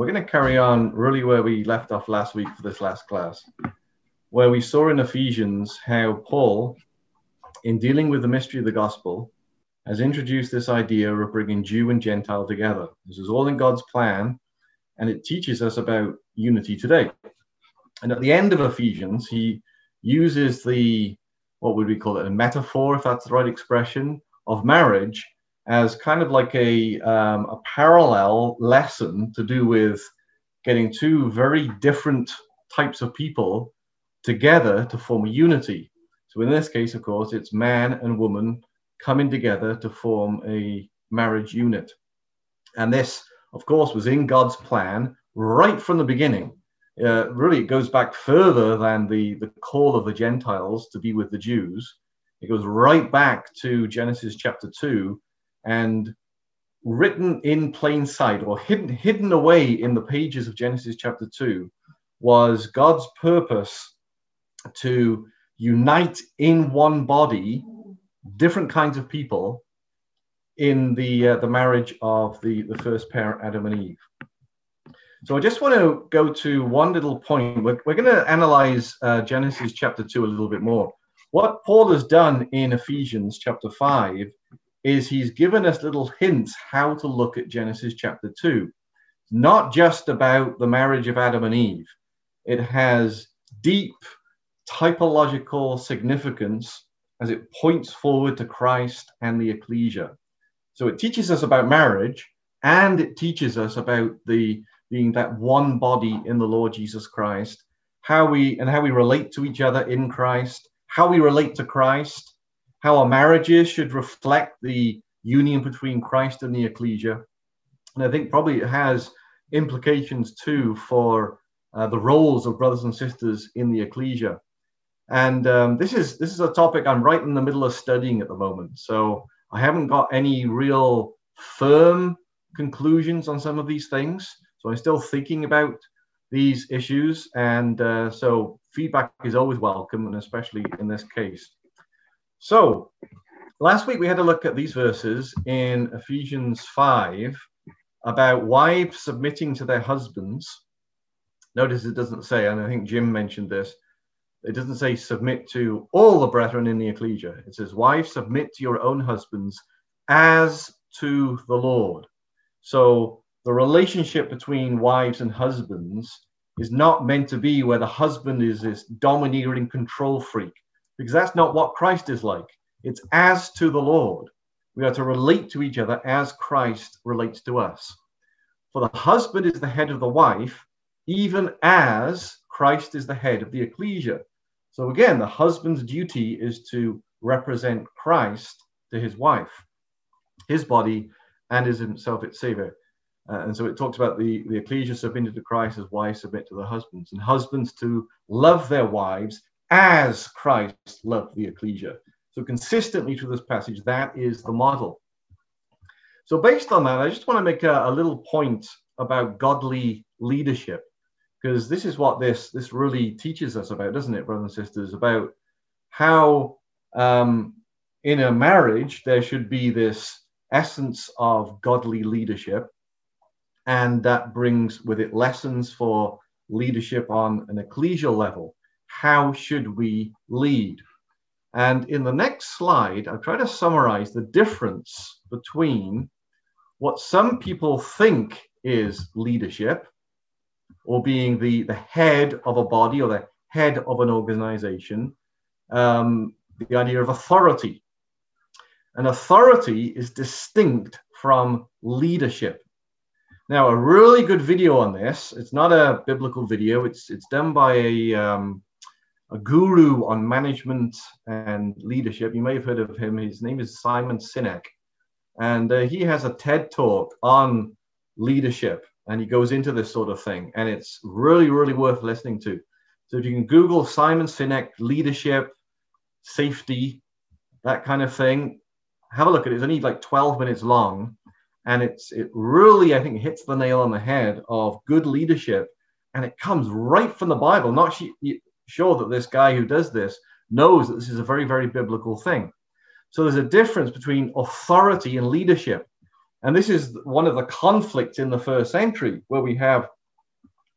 We're going to carry on really where we left off last week for this last class, where we saw in Ephesians how Paul, in dealing with the mystery of the gospel, has introduced this idea of bringing Jew and Gentile together. This is all in God's plan, and it teaches us about unity today. And at the end of Ephesians, he uses the, what would we call it, a metaphor, if that's the right expression, of marriage as kind of like a, um, a parallel lesson to do with getting two very different types of people together to form a unity. So in this case, of course, it's man and woman coming together to form a marriage unit. And this, of course, was in God's plan right from the beginning. Uh, really, it goes back further than the, the call of the Gentiles to be with the Jews. It goes right back to Genesis chapter 2 and written in plain sight or hidden, hidden away in the pages of Genesis chapter 2 was God's purpose to unite in one body different kinds of people in the, uh, the marriage of the, the first pair, Adam and Eve. So I just want to go to one little point. We're, we're going to analyze uh, Genesis chapter 2 a little bit more. What Paul has done in Ephesians chapter 5 is he's given us little hints how to look at Genesis chapter 2. Not just about the marriage of Adam and Eve, it has deep typological significance as it points forward to Christ and the ecclesia. So it teaches us about marriage and it teaches us about the being that one body in the Lord Jesus Christ, how we and how we relate to each other in Christ, how we relate to Christ, how our marriages should reflect the union between Christ and the ecclesia. And I think probably it has implications too for uh, the roles of brothers and sisters in the ecclesia. And um, this is this is a topic I'm right in the middle of studying at the moment. So I haven't got any real firm conclusions on some of these things. So I'm still thinking about these issues, and uh, so feedback is always welcome, and especially in this case. So, last week we had a look at these verses in Ephesians 5 about wives submitting to their husbands. Notice it doesn't say, and I think Jim mentioned this, it doesn't say submit to all the brethren in the ecclesia. It says, wives, submit to your own husbands as to the Lord. So, the relationship between wives and husbands is not meant to be where the husband is this domineering control freak because that's not what Christ is like. It's as to the Lord. We are to relate to each other as Christ relates to us. For the husband is the head of the wife, even as Christ is the head of the ecclesia. So again, the husband's duty is to represent Christ to his wife, his body, and is himself its savior. Uh, and so it talks about the, the ecclesia submitted to Christ as wives submit to their husbands, and husbands to love their wives as Christ loved the ecclesia. So, consistently through this passage, that is the model. So, based on that, I just want to make a, a little point about godly leadership, because this is what this, this really teaches us about, doesn't it, brothers and sisters? About how um, in a marriage there should be this essence of godly leadership, and that brings with it lessons for leadership on an ecclesial level how should we lead? And in the next slide, I've tried to summarize the difference between what some people think is leadership or being the, the head of a body or the head of an organization, um, the idea of authority. And authority is distinct from leadership. Now, a really good video on this, it's not a biblical video, it's, it's done by a, um, a guru on management and leadership. You may have heard of him. His name is Simon Sinek. And uh, he has a TED talk on leadership. And he goes into this sort of thing. And it's really, really worth listening to. So if you can Google Simon Sinek leadership, safety, that kind of thing, have a look at it. It's only like 12 minutes long. And it's it really, I think, hits the nail on the head of good leadership. And it comes right from the Bible. Not she, sure that this guy who does this knows that this is a very, very biblical thing. So there's a difference between authority and leadership. And this is one of the conflicts in the first century where we have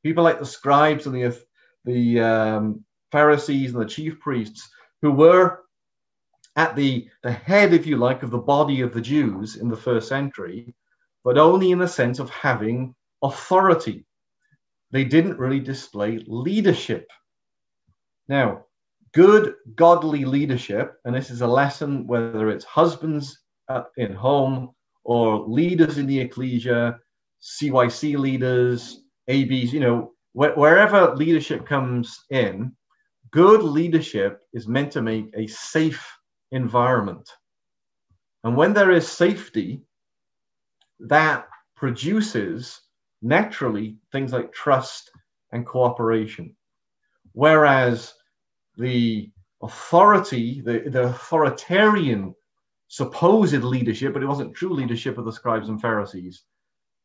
people like the scribes and the, the um, Pharisees and the chief priests who were at the, the head, if you like, of the body of the Jews in the first century, but only in the sense of having authority. They didn't really display leadership. Now, good godly leadership, and this is a lesson whether it's husbands in home or leaders in the ecclesia, CYC leaders, ABs, you know, wh- wherever leadership comes in, good leadership is meant to make a safe environment. And when there is safety, that produces naturally things like trust and cooperation. Whereas the authority, the, the authoritarian supposed leadership, but it wasn't true leadership of the scribes and Pharisees,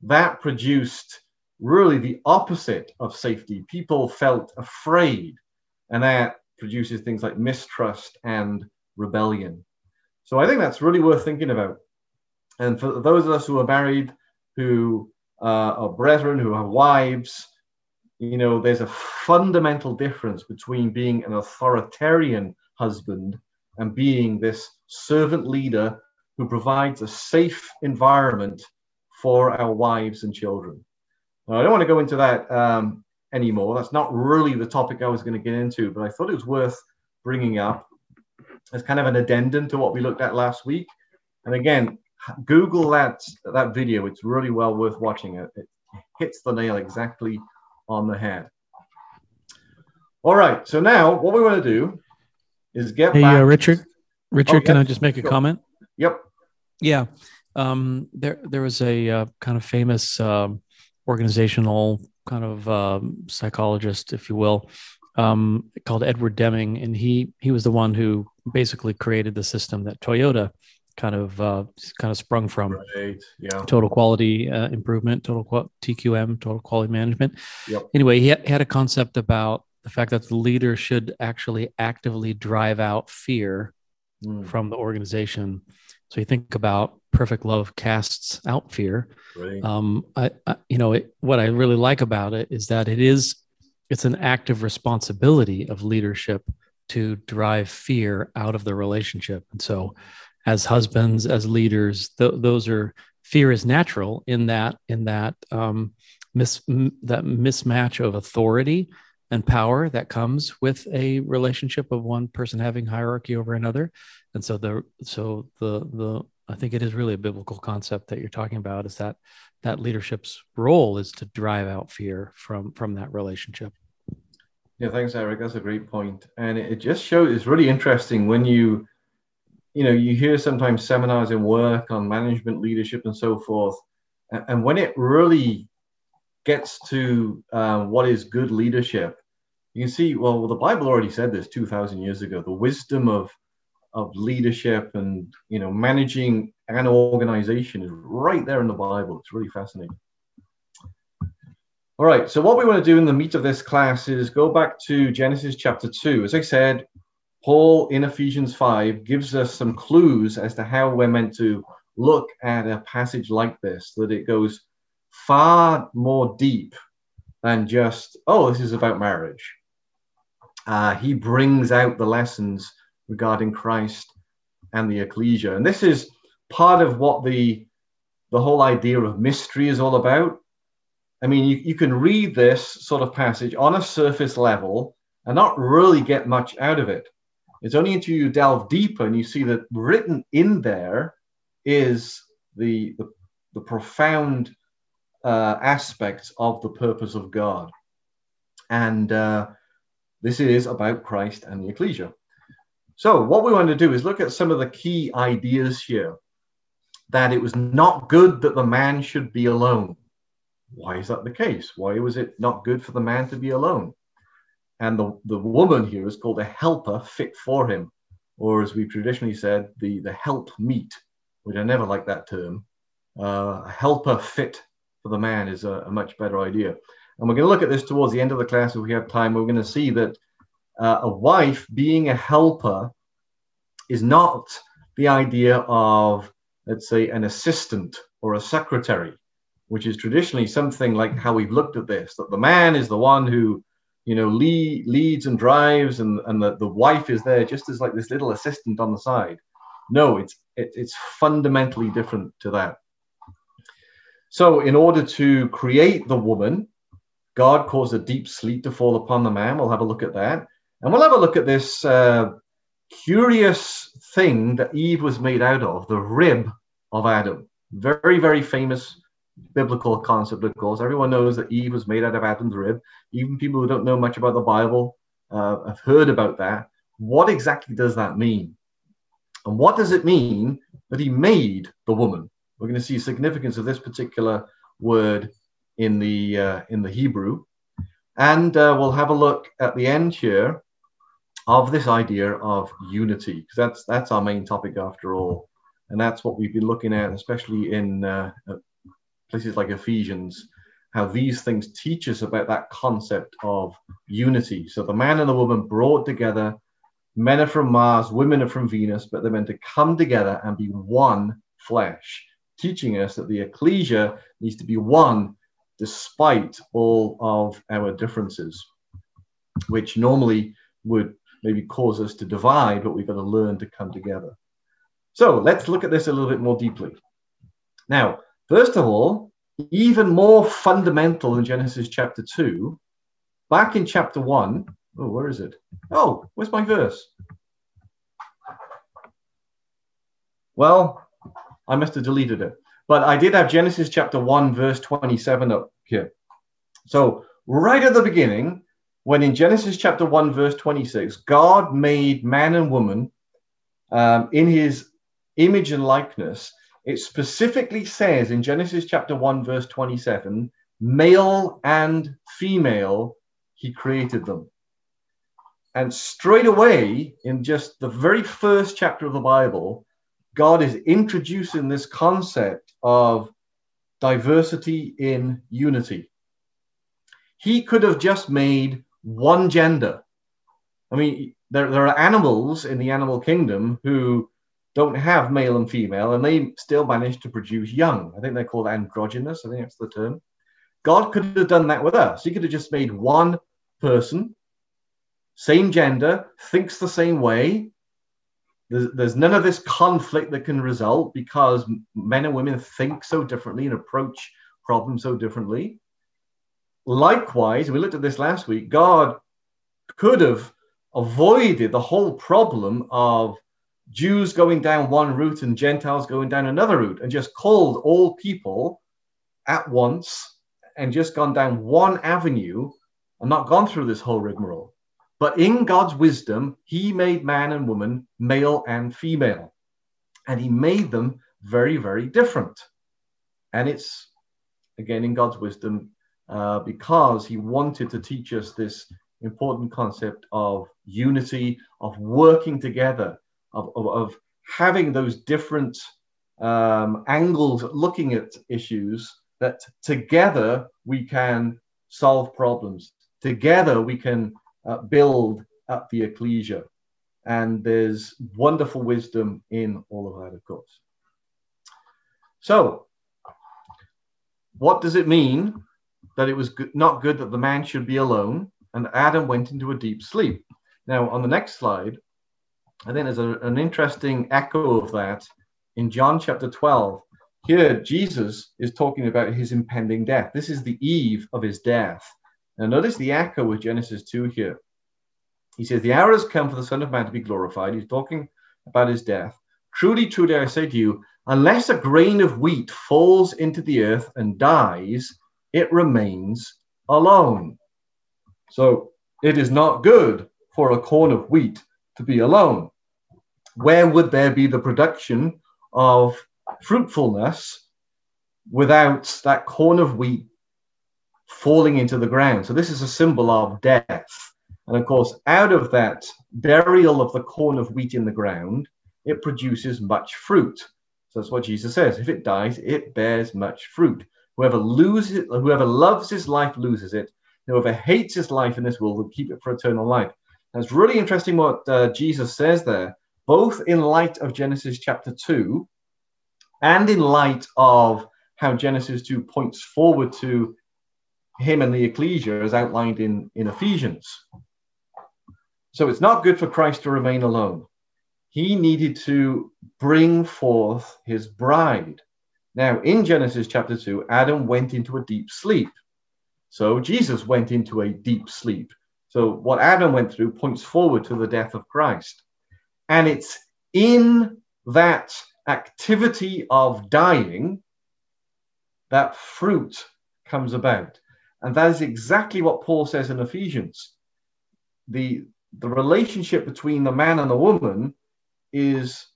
that produced really the opposite of safety. People felt afraid, and that produces things like mistrust and rebellion. So I think that's really worth thinking about. And for those of us who are married, who uh, are brethren, who have wives, you know, there's a fundamental difference between being an authoritarian husband and being this servant leader who provides a safe environment for our wives and children. Now, I don't want to go into that um, anymore. That's not really the topic I was going to get into, but I thought it was worth bringing up as kind of an addendum to what we looked at last week. And again, Google that that video. It's really well worth watching. It, it hits the nail exactly on the head. All right. So now what we want to do is get hey, back. Uh, Richard. Richard, oh, can I just make a sure. comment? Yep. Yeah. Um, there, there was a uh, kind of famous um, organizational kind of um, psychologist, if you will, um, called Edward Deming, and he he was the one who basically created the system that Toyota kind of uh, kind of sprung from. Right. Yeah. Total quality uh, improvement, total qual- TQM, total quality management. Yep. Anyway, he had, he had a concept about the fact that the leader should actually actively drive out fear Mm. from the organization. So you think about perfect love casts out fear. Right. Um, I, I, you know, it, what I really like about it is that it is, it's an active responsibility of leadership to drive fear out of the relationship. And so, as husbands, as leaders, th- those are fear is natural in that in that um, mis- m- that mismatch of authority and power that comes with a relationship of one person having hierarchy over another and so the so the the i think it is really a biblical concept that you're talking about is that that leadership's role is to drive out fear from from that relationship Yeah, thanks, Eric. That's a great point, and it just shows. It's really interesting when you, you know, you hear sometimes seminars in work on management, leadership, and so forth, and, when it really gets to um, what is good leadership, you can see. Well, the Bible already said this two thousand years ago. The wisdom of of leadership and you know managing an organization is right there in the Bible. It's really fascinating. All right, so what we want to do in the meat of this class is go back to Genesis chapter 2. As I said, Paul in Ephesians 5 gives us some clues as to how we're meant to look at a passage like this, that it goes far more deep than just, oh, this is about marriage. Uh, he brings out the lessons regarding Christ and the ecclesia. And this is part of what the, the whole idea of mystery is all about. I mean, you, you can read this sort of passage on a surface level and not really get much out of it. It's only until you delve deeper and you see that written in there is the, the, the profound uh, aspects of the purpose of God. And uh, this is about Christ and the ecclesia. So, what we want to do is look at some of the key ideas here that it was not good that the man should be alone. Why is that the case? Why was it not good for the man to be alone? And the, the woman here is called a helper fit for him, or as we've traditionally said, the, the help meet, which I never like that term. Uh, a helper fit for the man is a, a, much better idea. And we're going to look at this towards the end of the class if we have time. We're going to see that uh, a wife being a helper is not the idea of, let's say, an assistant or a secretary, which is traditionally something like how we've looked at this that the man is the one who you know lead, leads and drives and, and the, the wife is there just as like this little assistant on the side. No it's it, it's fundamentally different to that. So in order to create the woman god caused a deep sleep to fall upon the man. We'll have a look at that. And we'll have a look at this uh, curious thing that eve was made out of the rib of adam. Very very famous biblical concept, of course. Everyone knows that Eve was made out of Adam's rib. Even people who don't know much about the Bible uh, have heard about that. What exactly does that mean? And what does it mean that he made the woman? We're going to see significance of this particular word in the uh, in the Hebrew, and uh, we'll have a look at the end here of this idea of unity, because that's that's our main topic after all, and that's what we've been looking at, especially in uh, places like Ephesians, how these things teach us about that concept of unity. So the man and the woman brought together, men are from Mars, women are from Venus, but they're meant to come together and be one flesh, teaching us that the ecclesia needs to be one despite all of our differences, which normally would maybe cause us to divide, but we've got to learn to come together. So let's look at this a little bit more deeply. Now, First of all, even more fundamental in Genesis chapter 2, back in chapter 1, oh, where is it? Oh, where's my verse? Well, I must have deleted it. But I did have Genesis chapter 1, verse 27 up here. So, right at the beginning, when in Genesis chapter 1, verse 26, God made man and woman um, in his image and likeness, it specifically says in Genesis chapter 1, verse 27, male and female, he created them. And straight away, in just the very first chapter of the Bible, God is introducing this concept of diversity in unity. He could have just made one gender. I mean, there, there are animals in the animal kingdom who don't have male and female, and they still manage to produce young. I think they're called androgynous. I think that's the term. God could have done that with us. He could have just made one person, same gender, thinks the same way. There's, there's none of this conflict that can result because men and women think so differently and approach problems so differently. Likewise, we looked at this last week, God could have avoided the whole problem of Jews going down one route and Gentiles going down another route, and just called all people at once and just gone down one avenue and not gone through this whole rigmarole. But in God's wisdom, He made man and woman, male and female, and He made them very, very different. And it's again in God's wisdom uh, because He wanted to teach us this important concept of unity, of working together, of, of, of having those different um, angles looking at issues that together we can solve problems. Together we can uh, build up the ecclesia. And there's wonderful wisdom in all of that, of course. So, what does it mean that it was good, not good that the man should be alone and Adam went into a deep sleep? Now, on the next slide, I think there's a, an interesting echo of that in John chapter 12. Here, Jesus is talking about his impending death. This is the eve of his death. Now, notice the echo with Genesis 2 here. He says, The hour has come for the Son of Man to be glorified. He's talking about his death. Truly, truly, I say to you, unless a grain of wheat falls into the earth and dies, it remains alone. So, it is not good for a corn of wheat to be alone. Where would there be the production of fruitfulness without that corn of wheat falling into the ground? So, this is a symbol of death. And of course, out of that burial of the corn of wheat in the ground, it produces much fruit. So that's what Jesus says. If it dies, it bears much fruit. Whoever loses, whoever loves his life loses it. Whoever hates his life in this world will keep it for eternal life. It's really interesting what uh, Jesus says there, both in light of Genesis chapter 2 and in light of how Genesis 2 points forward to him and the ecclesia as outlined in, in Ephesians. So it's not good for Christ to remain alone. He needed to bring forth his bride. Now, in Genesis chapter 2, Adam went into a deep sleep. So Jesus went into a deep sleep. So what Adam went through points forward to the death of Christ. And it's in that activity of dying that fruit comes about. And that is exactly what Paul says in Ephesians. The, the relationship between the man and the woman is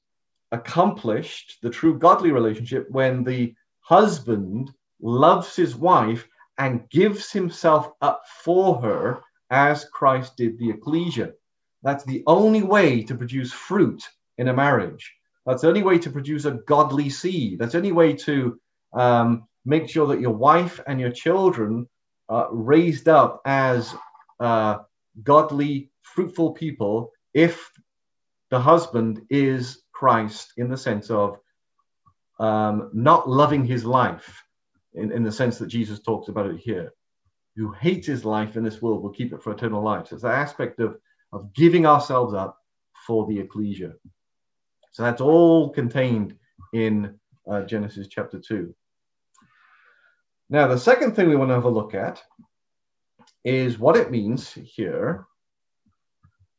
accomplished, the true godly relationship, when the husband loves his wife and gives himself up for her as Christ did the ecclesia. That's the only way to produce fruit in a marriage. That's the only way to produce a godly seed. That's the only way to um, make sure that your wife and your children are raised up as uh, godly, fruitful people if the husband is Christ in the sense of um, not loving his life in, in the sense that Jesus talks about it here. Who hates his life in this world will keep it for eternal life. So it's that aspect of, of giving ourselves up for the ecclesia. So that's all contained in uh, Genesis chapter 2. Now, the second thing we want to have a look at is what it means here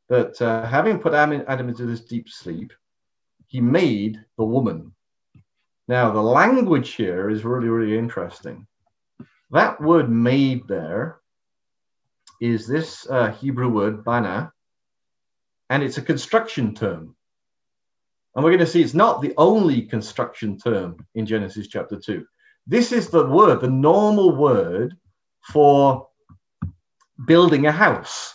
that uh, having put Adam, Adam into this deep sleep, he made the woman. Now, the language here is really, really interesting. That word made there is this uh, Hebrew word, bana, and it's a construction term. And we're going to see it's not the only construction term in Genesis chapter 2. This is the word, the normal word for building a house.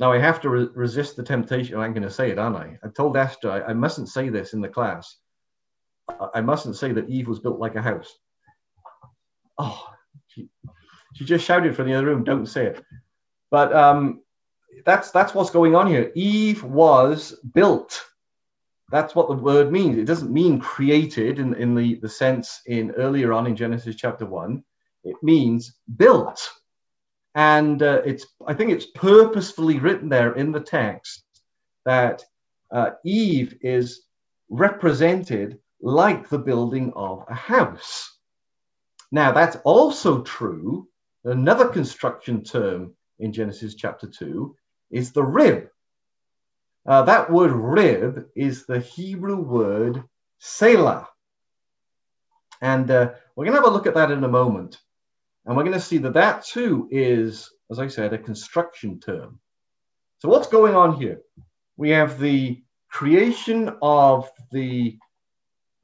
Now I have to re- resist the temptation. I'm going to say it, aren't I? I told Esther I, I mustn't say this in the class. I, I, mustn't say that Eve was built like a house. Oh, she, she just shouted from the other room, "Don't say it." But um, that's that's what's going on here. Eve was built that's what the word means. It doesn't mean created in, in the, the sense in earlier on in Genesis chapter one. It means built. And uh, it's I think it's purposefully written there in the text that uh, Eve is represented like the building of a house. Now, that's also true. Another construction term in Genesis chapter 2 is the rib. Uh, that word rib is the Hebrew word selah. And uh, we're going to have a look at that in a moment. And we're going to see that that too is, as I said, a construction term. So what's going on here? We have the creation of the,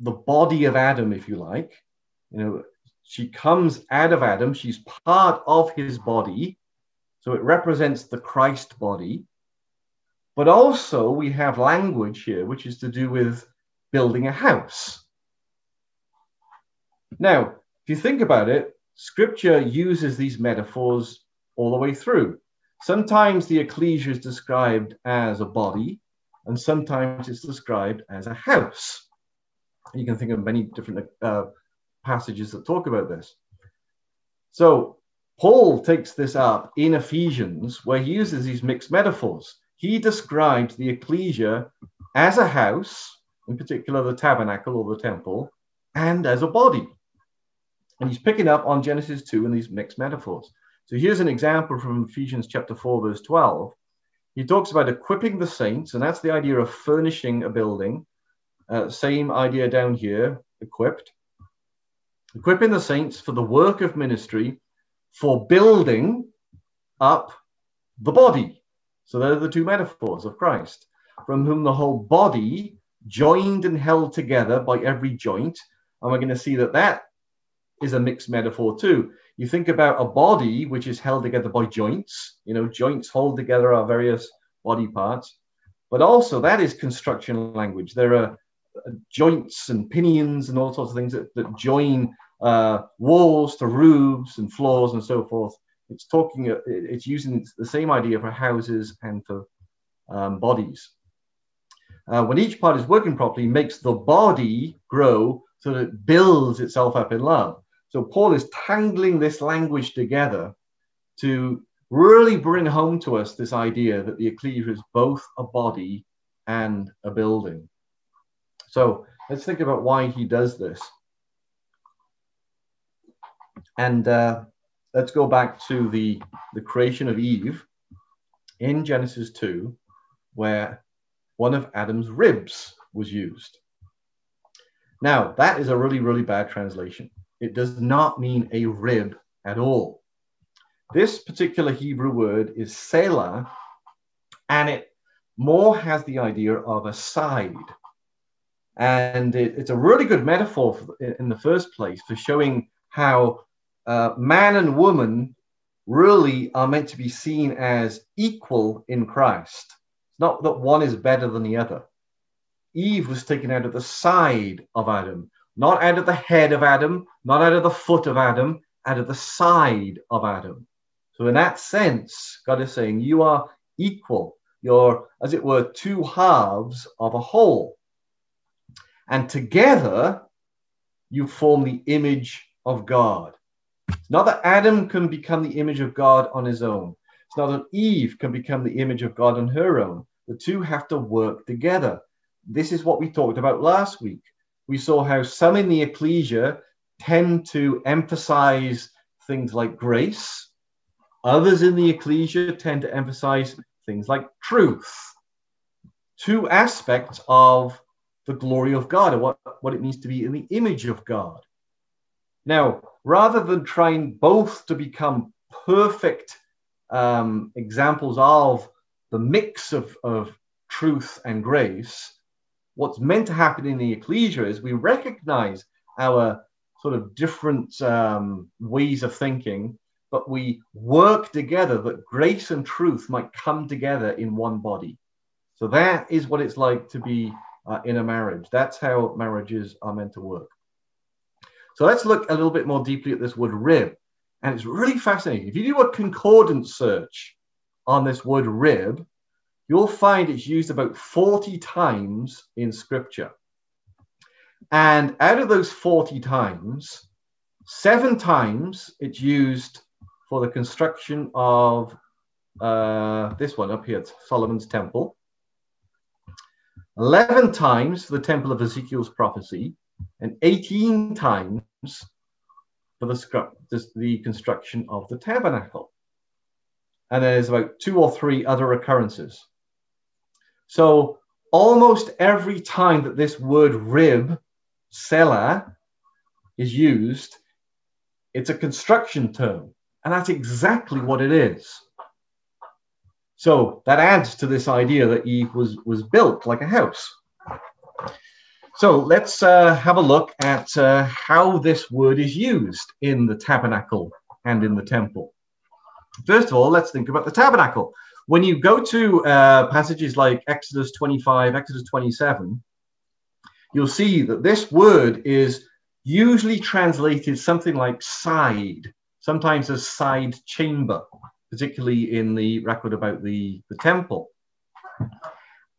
the body of Adam, if you like. You know, she comes out of Adam. She's part of his body. So it represents the Christ body. But also, we have language here, which is to do with building a house. Now, if you think about it, scripture uses these metaphors all the way through. Sometimes the ecclesia is described as a body, and sometimes it's described as a house. You can think of many different uh, passages that talk about this. So, Paul takes this up in Ephesians, where he uses these mixed metaphors he describes the ecclesia as a house, in particular the tabernacle or the temple, and as a body. And he's picking up on Genesis 2 in these mixed metaphors. So here's an example from Ephesians chapter 4, verse 12. He talks about equipping the saints, and that's the idea of furnishing a building. Uh, same idea down here, equipped. Equipping the saints for the work of ministry, for building up the body. So they're the two metaphors of Christ, from whom the whole body, joined and held together by every joint, and we're going to see that that is a mixed metaphor too. You think about a body which is held together by joints, you know, joints hold together our various body parts, but also that is construction language. There are joints and pinions and all sorts of things that, that join uh, walls to roofs and floors and so forth it's talking, uh, it's using the same idea for houses and for um, bodies. uh, when each part is working properly, makes the body grow so that it builds itself up in love. So Paul is tangling this language together to really bring home to us this idea that the ecclesia is both a body and a building. So let's think about why he does this. And uh, let's go back to the, the creation of Eve in Genesis 2, where one of Adam's ribs was used. Now, that is a really, really bad translation. It does not mean a rib at all. This particular Hebrew word is selah, and it more has the idea of a side. And it, it's a really good metaphor for, in the first place for showing how uh, man and woman really are meant to be seen as equal in Christ. It's not that one is better than the other. Eve was taken out of the side of Adam, not out of the head of Adam, not out of the foot of Adam, out of the side of Adam. So, in that sense, God is saying you are equal. You're, as it were, two halves of a whole. And together, you form the image of God. It's not that Adam can become the image of God on his own. It's not that Eve can become the image of God on her own. The two have to work together. This is what we talked about last week. We saw how some in the ecclesia tend to emphasize things like grace Others in the ecclesia tend to emphasize things like truth. Two aspects of the glory of God and what, what it means to be in the image of God. Now, rather than trying both to become perfect um, examples of the mix of, of truth and grace, what's meant to happen in the ecclesia is we recognize our sort of different um, ways of thinking but we work together that grace and truth might come together in one body. So that is what it's like to be uh, in a marriage. That's how marriages are meant to work. So let's look a little bit more deeply at this word rib. And it's really fascinating. If you do a concordance search on this word rib, you'll find it's used about 40 times in scripture. And out of those 40 times, seven times it's used for the construction of uh, this one up here, Solomon's temple. 11 times for the temple of Ezekiel's prophecy, and 18 times for the, the construction of the tabernacle. And there's about two or three other occurrences. So almost every time that this word rib, selah, is used, it's a construction term. And that's exactly what it is. So that adds to this idea that Eve was, was built like a house. So let's uh, have a look at uh, how this word is used in the tabernacle and in the temple. First of all, let's think about the tabernacle. When you go to uh, passages like Exodus 25, Exodus 27, you'll see that this word is usually translated something like side sometimes as side chamber, particularly in the record about the, the temple.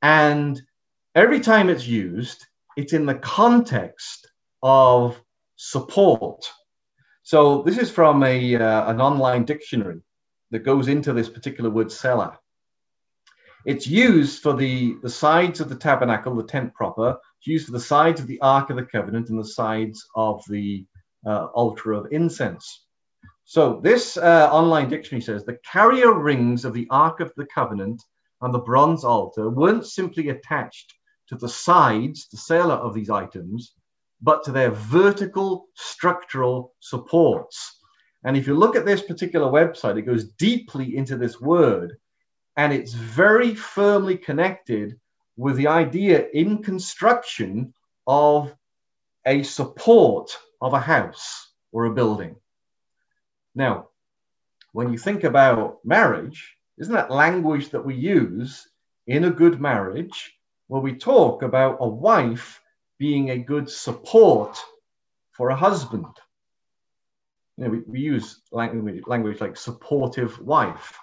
And every time it's used, it's in the context of support. So this is from a, uh, an online dictionary that goes into this particular word selah. It's used for the, the sides of the tabernacle, the tent proper. It's used for the sides of the Ark of the Covenant and the sides of the uh, altar of incense. So this uh, online dictionary says the carrier rings of the Ark of the Covenant and the bronze altar weren't simply attached to the sides, the selah of these items, but to their vertical structural supports. And if you look at this particular website, it goes deeply into this word, and it's very firmly connected with the idea in construction of a support of a house or a building. Now, when you think about marriage, isn't that language that we use in a good marriage where we talk about a wife being a good support for a husband? You know, we, we use language, language like supportive wife.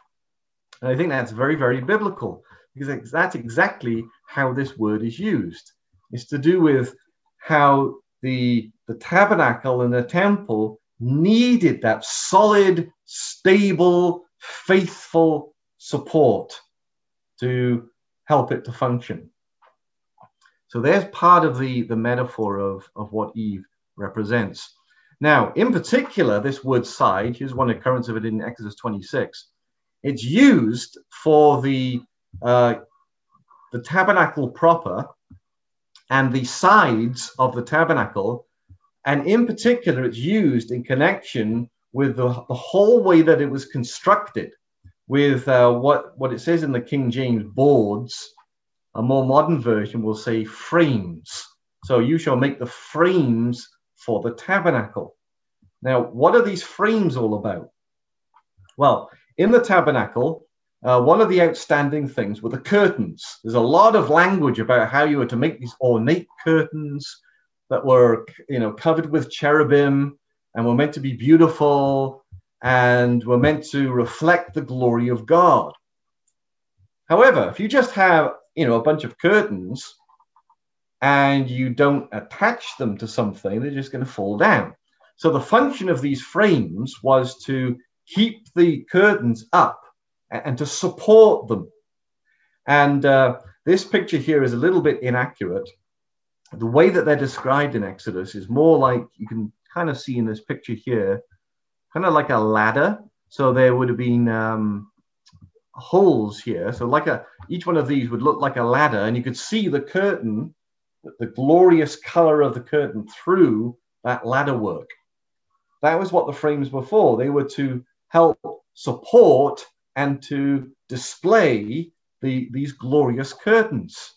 And I think that's very, very biblical because that's exactly how this word is used. It's to do with how the, the tabernacle and the temple needed that solid, stable, faithful support to help it to function. So there's part of the, the metaphor of, of what Eve represents. Now, in particular, this word side, here's one occurrence of it in Exodus 26. It's used for the, uh, the tabernacle proper and the sides of the tabernacle. And in particular, it's used in connection with the, the whole way that it was constructed, with uh, what, what it says in the King James boards. A more modern version will say frames. So you shall make the frames for the tabernacle. Now, what are these frames all about? Well, in the tabernacle, uh, one of the outstanding things were the curtains. There's a lot of language about how you were to make these ornate curtains that were, you know, covered with cherubim and were meant to be beautiful and were meant to reflect the glory of God. However, if you just have, you know, a bunch of curtains and you don't attach them to something, they're just going to fall down. So the function of these frames was to keep the curtains up and to support them. And uh, this picture here is a little bit inaccurate. The way that they're described in Exodus is more like you can kind of see in this picture here, kind of like a ladder. So there would have been um, holes here. So like a each one of these would look like a ladder, and you could see the curtain, the glorious color of the curtain through that ladder work. That was what the frames were for. They were to help support and to display the, these glorious curtains.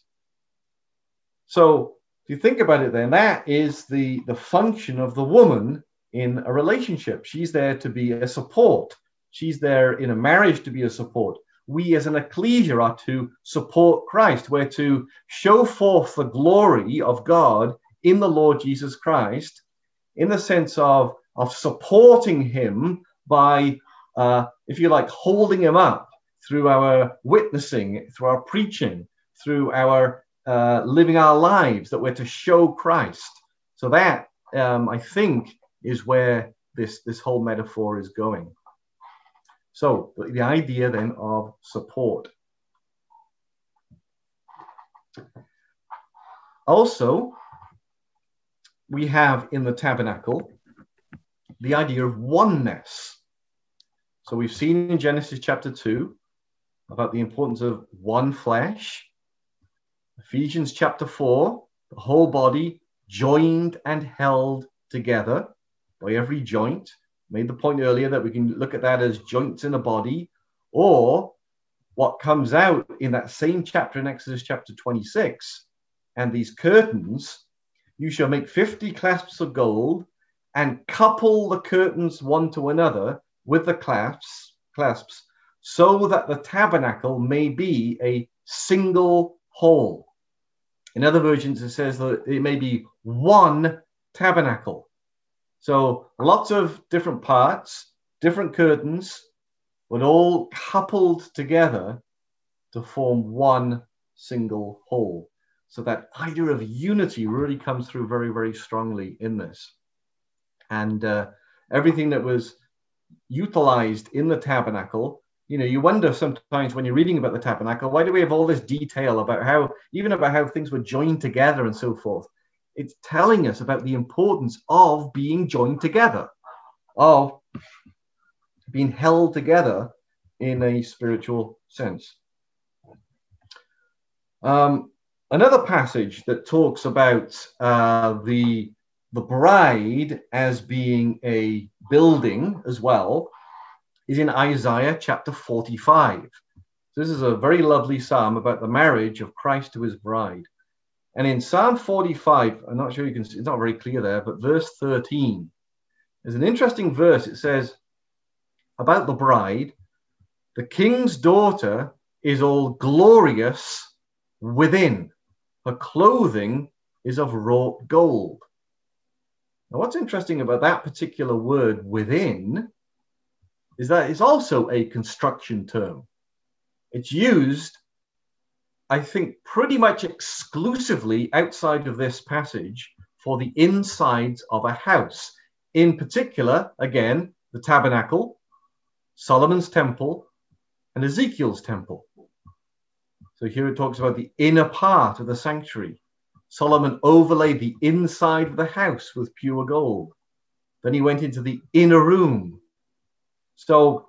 So you think about it, then that is the, the function of the woman in a relationship. She's there to be a support. She's there in a marriage to be a support. We as an ecclesia are to support Christ. We're to show forth the glory of God in the Lord Jesus Christ in the sense of, of supporting him by uh, if you like, holding him up through our witnessing, through our preaching, through our uh, living our lives, that we're to show Christ. So that, um, I think, is where this, this whole metaphor is going. So the, idea then of support. Also, we have in the tabernacle the idea of oneness. So we've seen in Genesis chapter 2 about the importance of one flesh. Ephesians chapter 4, the whole body joined and held together by every joint. Made the point earlier that we can look at that as joints in a body, or what comes out in that same chapter in Exodus chapter 26. And these curtains, you shall make 50 clasps of gold and couple the curtains one to another with the clasps, clasps so that the tabernacle may be a single whole. In other versions, it says that it may be one tabernacle. So lots of different parts, different curtains, but all coupled together to form one single whole. So that idea of unity really comes through very, very strongly in this. And uh, everything that was utilized in the tabernacle. You know, you wonder sometimes when you're reading about the tabernacle, why do we have all this detail about how, even about how things were joined together and so forth? It's telling us about the importance of being joined together, of being held together in a spiritual sense. Um, another passage that talks about uh, the the bride as being a building as well is in Isaiah chapter 45. So this is a very lovely psalm about the marriage of Christ to his bride. And in Psalm 45, I'm not sure you can see, it's not very clear there, but verse 13 is an interesting verse. It says about the bride, the king's daughter is all glorious within. Her clothing is of wrought gold. Now, what's interesting about that particular word within is that it's also a construction term. It's used I think, pretty much exclusively outside of this passage for the insides of a house. In particular, again, the tabernacle, Solomon's temple, and Ezekiel's temple. So here it talks about the inner part of the sanctuary. Solomon overlaid the inside of the house with pure gold. Then he went into the inner room. So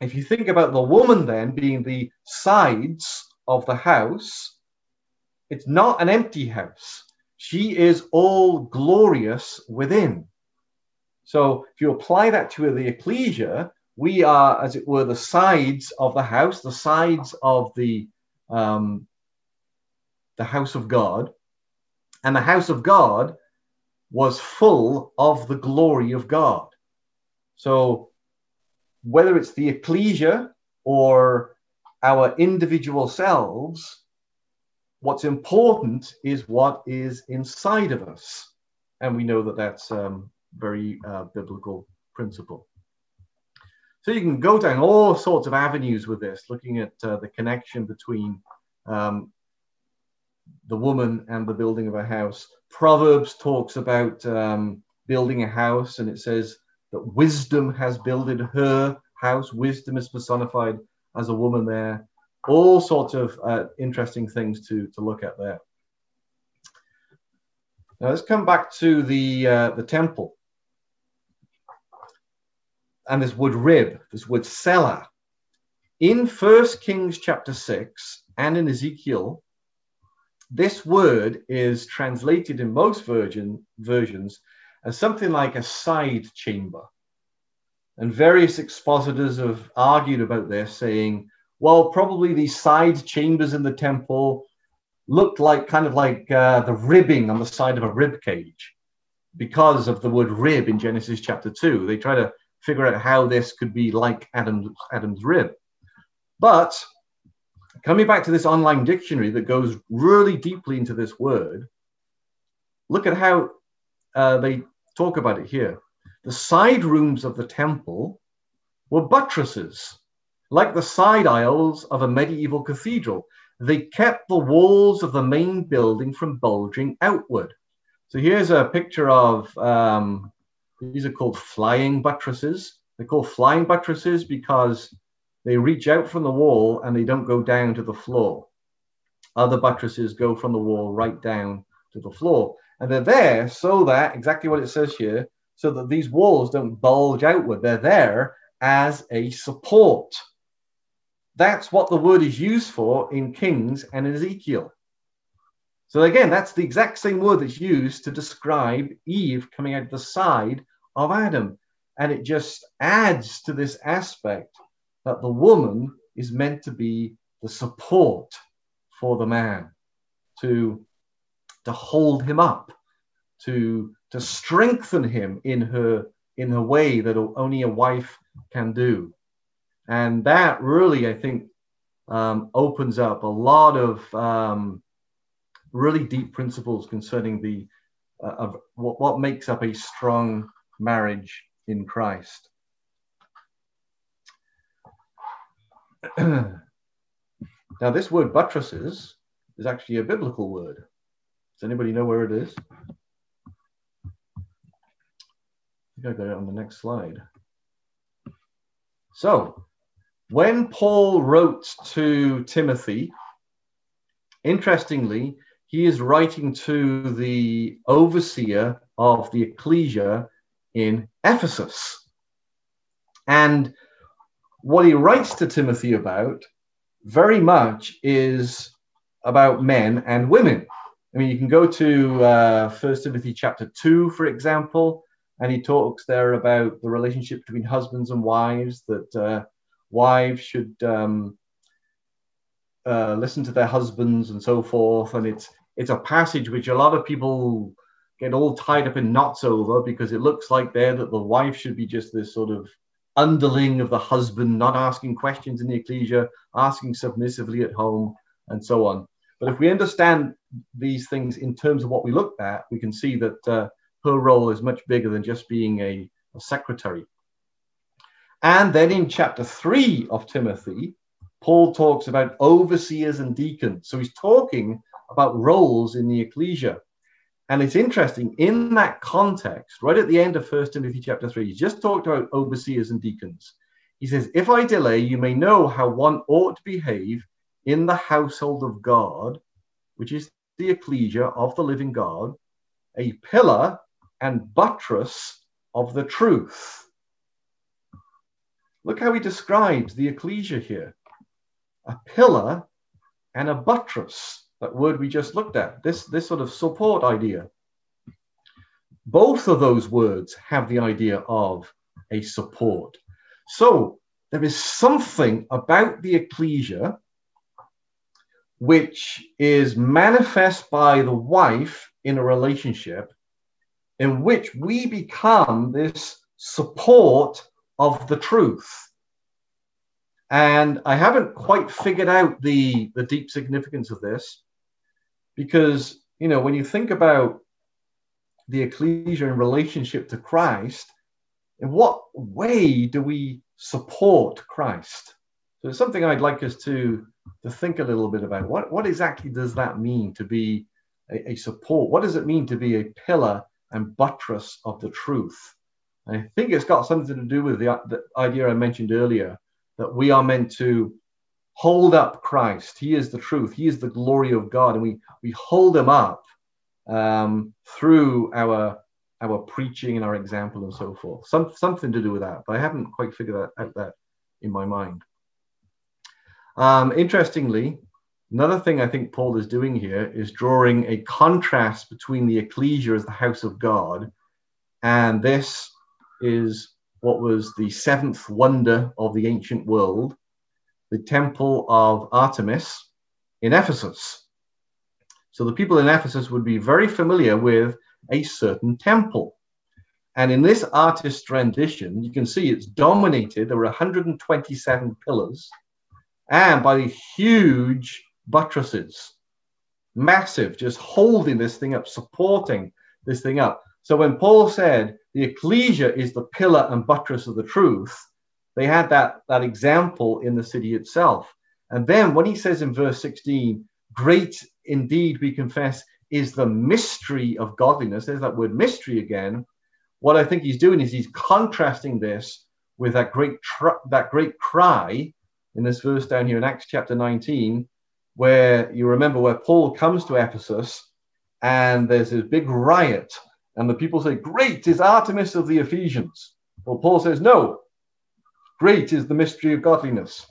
if you think about the woman then being the sides of the house, it's not an empty house. She is all glorious within. So if you apply that to the ecclesia, we are, as it were, the sides of the house, the sides of the um, the house of God, and the house of God was full of the glory of God. So whether it's the ecclesia or our individual selves, what's important is what is inside of us. And we know that that's um, very uh, biblical principle. So you can go down all sorts of avenues with this, looking at uh, the connection between um, the woman and the building of a house. Proverbs talks about um, building a house, and it says that wisdom has builded her house. Wisdom is personified as a woman there. All sorts of uh, interesting things to, to look at there. Now let's come back to the, uh, the temple. And this word rib, this word tsela. In First Kings chapter 6 and in Ezekiel, this word is translated in most version, versions as something like a side chamber. And various expositors have argued about this, saying, well, probably these side chambers in the temple looked like kind of like uh, the ribbing on the side of a rib cage because of the word rib in Genesis chapter 2. They try to figure out how this could be like Adam's, Adam's rib. But coming back to this online dictionary that goes really deeply into this word, look at how uh, they talk about it here. The side rooms of the temple were buttresses, like the side aisles of a medieval cathedral. They kept the walls of the main building from bulging outward. So here's a picture of um, these are called flying buttresses. They're called flying buttresses because they reach out from the wall and they don't go down to the floor. Other buttresses go from the wall right down to the floor. And they're there so that, exactly what it says here, so that these walls don't bulge outward. They're there as a support. That's what the word is used for in Kings and Ezekiel. So again, that's the exact same word that's used to describe Eve coming out the side of Adam. And it just adds to this aspect that the woman is meant to be the support for the man, to, to hold him up, to to strengthen him in her in a way that only a wife can do. And that really i think um, opens up a lot of um, really deep principles concerning the uh, of what, what makes up a strong marriage in christ. Now this word buttresses is actually a biblical word does anybody know where it is think I got it on the next slide. So, when Paul wrote to Timothy, interestingly, he is writing to the overseer of the ecclesia in Ephesus. And what he writes to Timothy about very much is about men and women. I mean, you can go to uh, 1 Timothy chapter 2, for example, and he talks there about the relationship between husbands and wives that uh, wives should um, uh, listen to their husbands and so forth. And it's it's a passage which a lot of people get all tied up in knots over because it looks like there that the wife should be just this sort of underling of the husband not asking questions in the ecclesia asking submissively at home and so on but if we understand these things in terms of what we looked at we can see that uh, her role is much bigger than just being a, a secretary. And then in chapter three of Timothy, Paul talks about overseers and deacons. So he's talking about roles in the ecclesia. And it's interesting in that context, right at the end of First Timothy chapter 3, he just talked about overseers and deacons. He says, If I delay, you may know how one ought to behave in the household of God, which is the ecclesia of the living God, a pillar and buttress of the truth. Look how he describes the ecclesia here a pillar and a buttress, that word we just looked at, this, this sort of support idea. Both of those words have the idea of a support. So there is something about the ecclesia which is manifest by the wife in a relationship in which we become this support of the truth. And I haven't quite figured out the, the deep significance of this because, you know, when you think about the ecclesia in relationship to Christ, in what way do we support Christ? So it's something I'd like us to, to think a little bit about. What, what exactly does that mean to be a, a support? What does it mean to be a pillar and buttress of the truth? And I think it's got something to do with the, the idea I mentioned earlier that we are meant to hold up Christ. He is the truth. He is the glory of God, and we we hold him up um, through our our preaching and our example and so forth. Some something to do with that, but I haven't quite figured that, out that in my mind. Um, interestingly, another thing I think Paul is doing here is drawing a contrast between the ecclesia as the house of God, and this is what was the seventh wonder of the ancient world, the temple of Artemis in Ephesus. So the people in Ephesus would be very familiar with a certain temple. And in this artist's rendition, you can see it's dominated, there were 127 pillars, and by the huge buttresses, massive, just holding this thing up, supporting this thing up. So when Paul said the ecclesia is the pillar and buttress of the truth, they had that, that example in the city itself. And then when he says in verse 16, great indeed we confess is the mystery of godliness, there's that word mystery again. What I think he's doing is he's contrasting this with that great tr- that great cry in this verse down here in Acts chapter 19, where you remember where Paul comes to Ephesus and there's this big riot and the people say, Great is Artemis of the Ephesians. Well, Paul says, No, great is the mystery of godliness.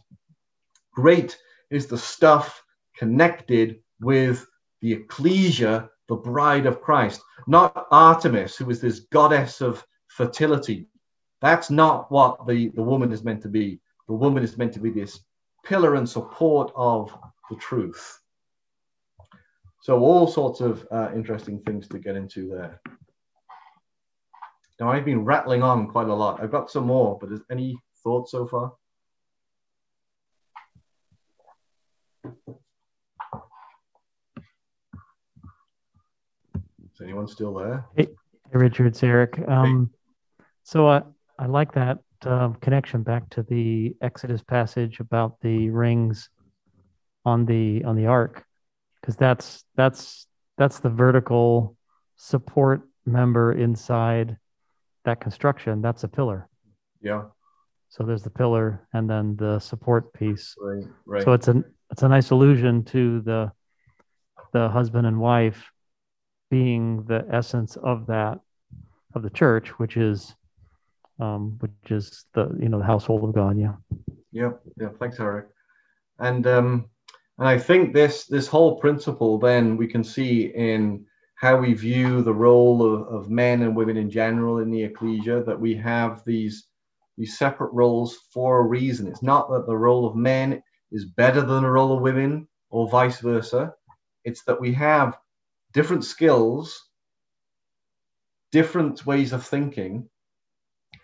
Great is the stuff connected with the ecclesia, the bride of Christ, not Artemis, who is this goddess of fertility. That's not what the, the woman is meant to be. The woman is meant to be this pillar and support of the truth. So, all sorts of uh, interesting things to get into there. Now I've been rattling on quite a lot. I've got some more, but is any thoughts so far? Is anyone still there? Hey, hey Richard, it's Eric. Um, hey. So I, I like that uh, connection back to the Exodus passage about the rings on the on the ark, because that's that's that's the vertical support member inside that construction, that's a pillar. Yeah. So there's the pillar and then the support piece. Right. Right. So it's an it's a nice allusion to the the husband and wife being the essence of that of the church, which is um, which is the you know the household of God. Yeah. Yeah. Yeah. Thanks, Eric. And um, and I think this this whole principle then we can see in how we view the role of, of men and women in general in the ecclesia, that we have these, these separate roles for a reason. It's not that the role of men is better than the role of women or vice versa. It's that we have different skills, different ways of thinking,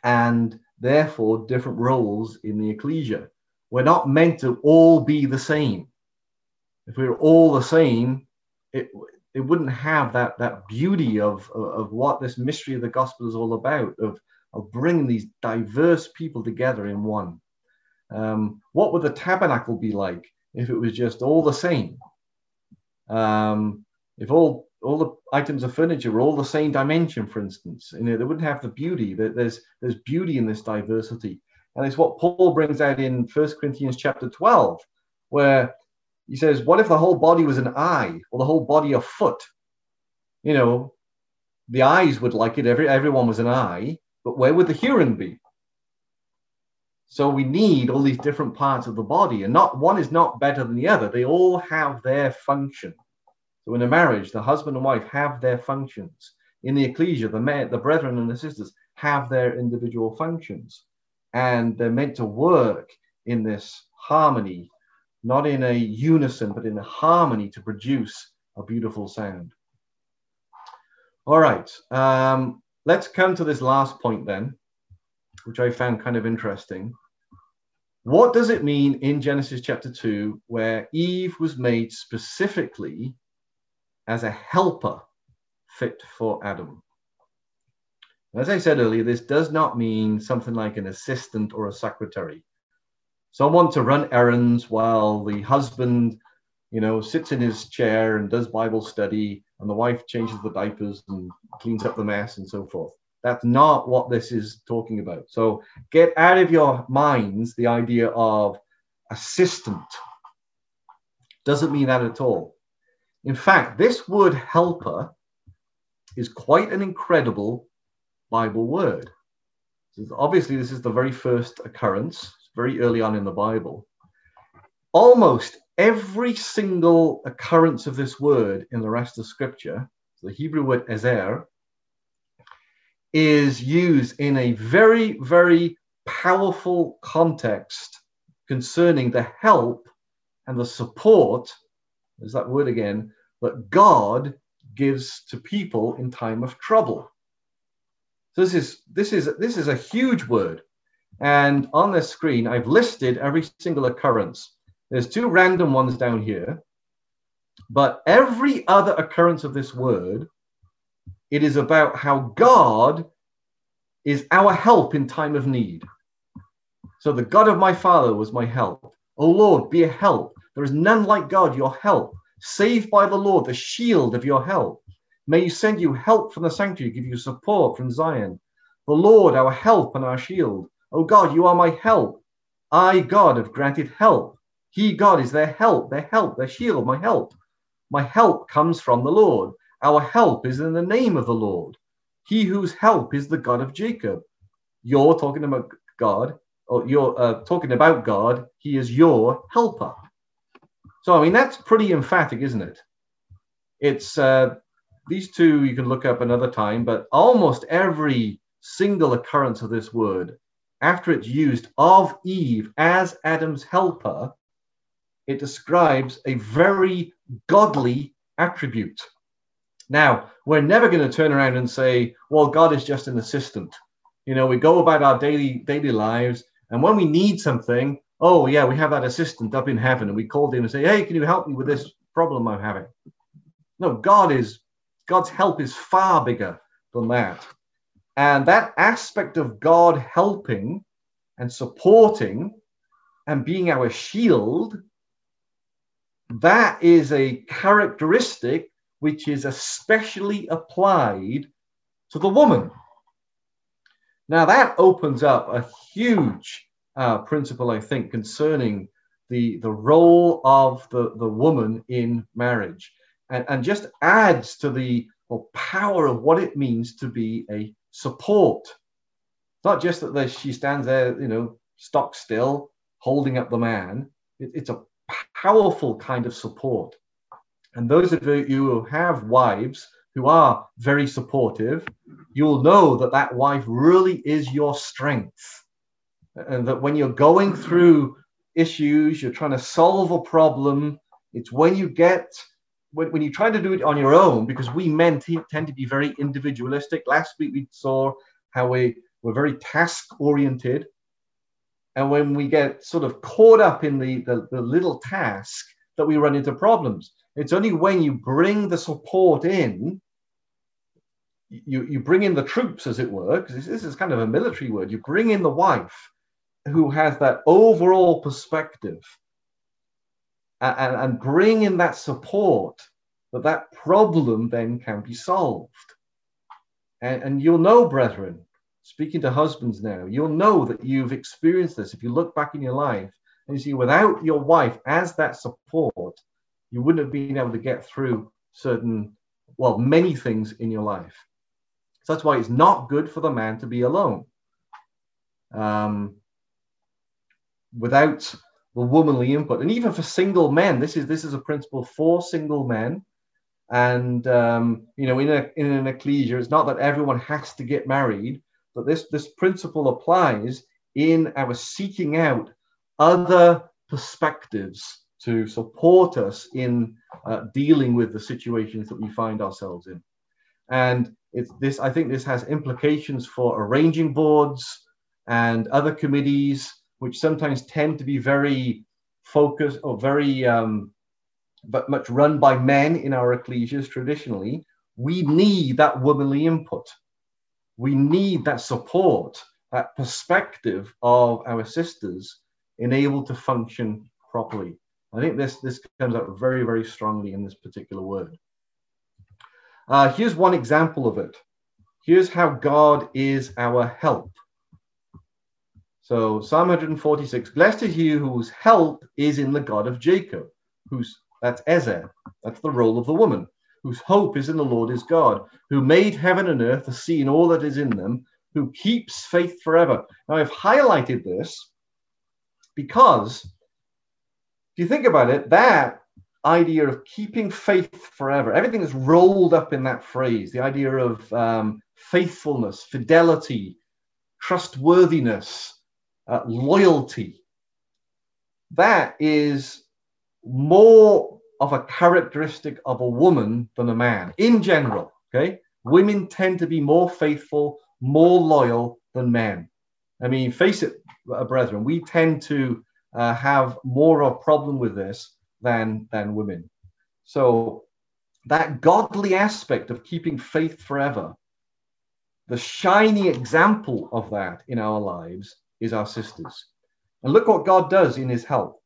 and therefore different roles in the ecclesia. We're not meant to all be the same. If we we're all the same, it, it wouldn't have that that beauty of, of what this mystery of the gospel is all about of of bringing these diverse people together in one Um, what would the tabernacle be like if it was just all the same? Um, if all all the items of furniture were all the same dimension, for instance, you know, they wouldn't have the beauty. There's there's beauty in this diversity, and it's what Paul brings out in First Corinthians chapter 12, where he says, "What if the whole body was an eye, or the whole body a foot? You know, the eyes would like it. Every everyone was an eye, but where would the hearing be? So we need all these different parts of the body, and not one is not better than the other. They all have their function. So in a marriage, the husband and wife have their functions. In the ecclesia, the men, the brethren and the sisters have their individual functions, and they're meant to work in this harmony, not in a unison, but in a harmony to produce a beautiful sound. All right, um, let's come to this last point then, which I found kind of interesting. What does it mean in Genesis chapter 2 where Eve was made specifically as a helper fit for Adam? As I said earlier, this does not mean something like an assistant or a secretary. Someone to run errands while the husband, you know, sits in his chair and does Bible study and the wife changes the diapers and cleans up the mess and so forth. That's not what this is talking about. So get out of your minds the idea of assistant. Doesn't mean that at all. In fact, this word helper is quite an incredible Bible word. Obviously, this is the very first occurrence, very early on in the Bible. Almost every single occurrence of this word in the rest of Scripture, the Hebrew word ezer, is used in a very, very powerful context concerning the help and the support, there's that word again, that God gives to people in time of trouble. So this is this is this is a huge word. And on this screen, I've listed every single occurrence. There's two random ones down here, but every other occurrence of this word, it is about how God is our help in time of need. So the God of my father was my help. O Lord, be a help. There is none like God, your help. Saved by the Lord, the shield of your help. May you send you help from the sanctuary, give you support from Zion. The Lord, our help and our shield. O God, you are my help. I, God, have granted help. He, God, is their help, their help, their shield, my help. My help comes from the Lord. Our help is in the name of the Lord. He whose help is the God of Jacob. You're talking about God, or you're uh, talking about God. He is your helper. So, I mean, that's pretty emphatic, isn't it? It's uh, these two you can look up another time, but almost every single occurrence of this word, after it's used of Eve as Adam's helper, it describes a very godly attribute. Now, we're never going to turn around and say, well, God is just an assistant. You know, we go about our daily daily lives, and when we need something, oh yeah, we have that assistant up in heaven, and we called him and say, hey, can you help me with this problem I'm having? No, God is God's help is far bigger than that. And that aspect of God helping and supporting and being our shield that is a characteristic which is especially applied to the woman. Now, that opens up a huge uh, principle, I think, concerning the, the role of the, the woman in marriage and, and just adds to the well, power of what it means to be a support. Not just that she stands there, you know, stock still, holding up the man. It, it's a powerful kind of support. And those of you who have wives who are very supportive, you'll know that that wife really is your strength. And that when you're going through issues, you're trying to solve a problem, it's when you get, when, when you try to do it on your own, because we men t- tend to be very individualistic. Last week we saw how we were very task oriented and when we get sort of caught up in the, the, the little task that we run into problems. It's only when you bring the support in, you, you bring in the troops, as it were, because this, this is kind of a military word. You bring in the wife who has that overall perspective and, and bring in that support that that problem then can be solved. And, and you'll know, brethren, speaking to husbands now, you'll know that you've experienced this. If you look back in your life and you see, without your wife as that support, you wouldn't have been able to get through certain, well, many things in your life. So that's why it's not good for the man to be alone. Um, without the womanly input, and even for single men, this is this is a principle for single men. And um, you know, in a in an ecclesia, it's not that everyone has to get married, but this this principle applies in our seeking out other perspectives to support us in uh, dealing with the situations that we find ourselves in. And it's this, I think this has implications for arranging boards and other committees, which sometimes tend to be very focused or very um, but much run by men in our ecclesias traditionally. We need that womanly input. We need that support, that perspective of our sisters enabled to function properly. I think this, this comes out very, very strongly in this particular word. Uh, here's one example of it. Here's how God is our help. So Psalm 146, blessed is he whose help is in the God of Jacob, whose that's Ezer, that's the role of the woman, whose hope is in the Lord his God, who made heaven and earth, the sea and all that is in them, who keeps faith forever. Now I've highlighted this because if you think about it, that idea of keeping faith forever. Everything is rolled up in that phrase the idea of um, faithfulness, fidelity, trustworthiness, uh, loyalty. That is more of a characteristic of a woman than a man in general. Okay. Women tend to be more faithful, more loyal than men. I mean, face it, uh, brethren, we tend to uh, have more of a problem with this than, than women. So that godly aspect of keeping faith forever, the shiny example of that in our lives is our sisters. And look what God does in his help.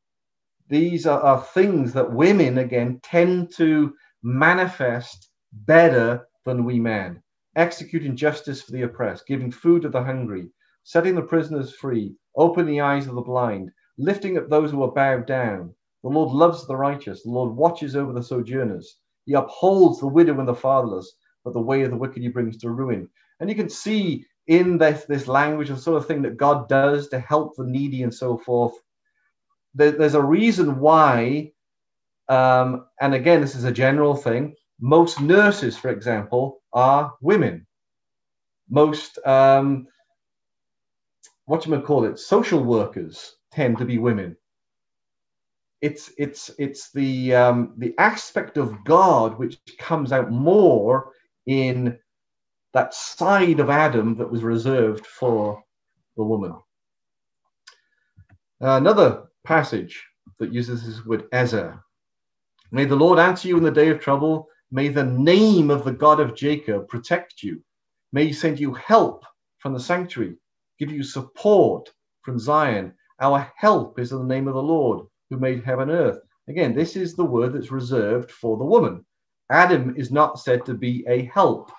These are, are things that women, again, tend to manifest better than we men. Executing justice for the oppressed, giving food to the hungry, setting the prisoners free, opening the eyes of the blind, lifting up those who are bowed down, the Lord loves the righteous. The Lord watches over the sojourners. He upholds the widow and the fatherless, but the way of the wicked he brings to ruin. And you can see in this, this language the sort of thing that God does to help the needy and so forth. There, there's a reason why, um, and again, this is a general thing. Most nurses, for example, are women. Most, um, what you call it, social workers tend to be women it's it's it's the um, the aspect of God which comes out more in that side of Adam that was reserved for the woman. Uh, another passage that uses this word Ezer. May the Lord answer you in the day of trouble. May the name of the God of Jacob protect you. May he send you help from the sanctuary, give you support from Zion. Our help is in the name of the Lord who made heaven and earth. Again, this is the word that's reserved for the woman. Adam is not said to be a help.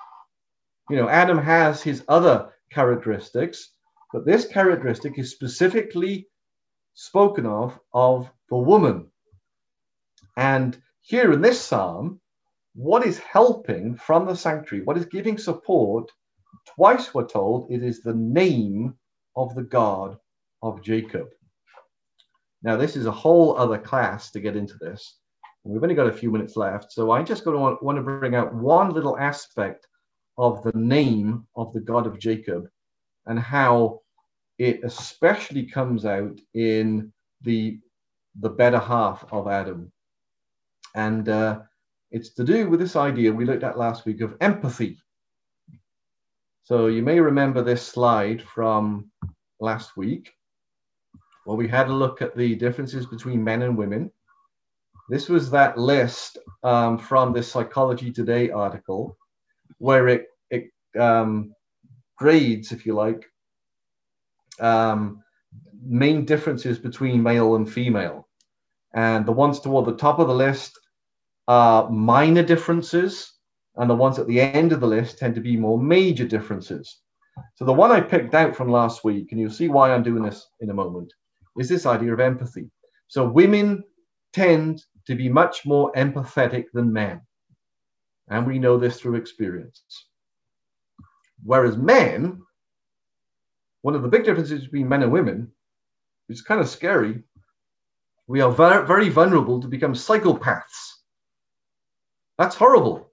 You know, Adam has his other characteristics, but this characteristic is specifically spoken of of the woman. And here in this psalm, what is helping from the sanctuary, what is giving support, twice we're told it is the name of the God of Jacob. Now, this is a whole other class to get into this. We've only got a few minutes left, so I just going to want, want to bring out one little aspect of the name of the God of Jacob and how it especially comes out in the the better half of Adam. And uh, it's to do with this idea we looked at last week of empathy. So you may remember this slide from last week. Well, we had a look at the differences between men and women. This was that list um, from this Psychology Today article where it, it um, grades, if you like, um, main differences between male and female. And the ones toward the top of the list are minor differences, and the ones at the end of the list tend to be more major differences. So the one I picked out from last week, and you'll see why I'm doing this in a moment, is this idea of empathy. So women tend to be much more empathetic than men. And we know this through experience. Whereas men, one of the big differences between men and women, is kind of scary, we are very, very vulnerable to become psychopaths. That's horrible,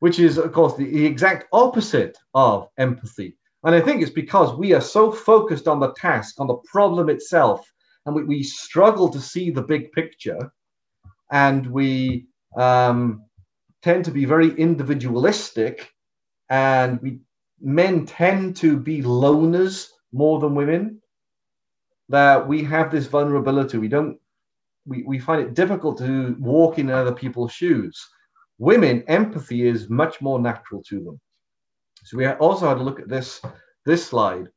which is, of course, the, the exact opposite of empathy. And I think it's because we are so focused on the task, on the problem itself, and we, we struggle to see the big picture, and we um, tend to be very individualistic, and we men tend to be loners more than women. That we have this vulnerability. We don't. We, we find it difficult to walk in other people's shoes. Women, empathy is much more natural to them. So we also had a look at this, this slide.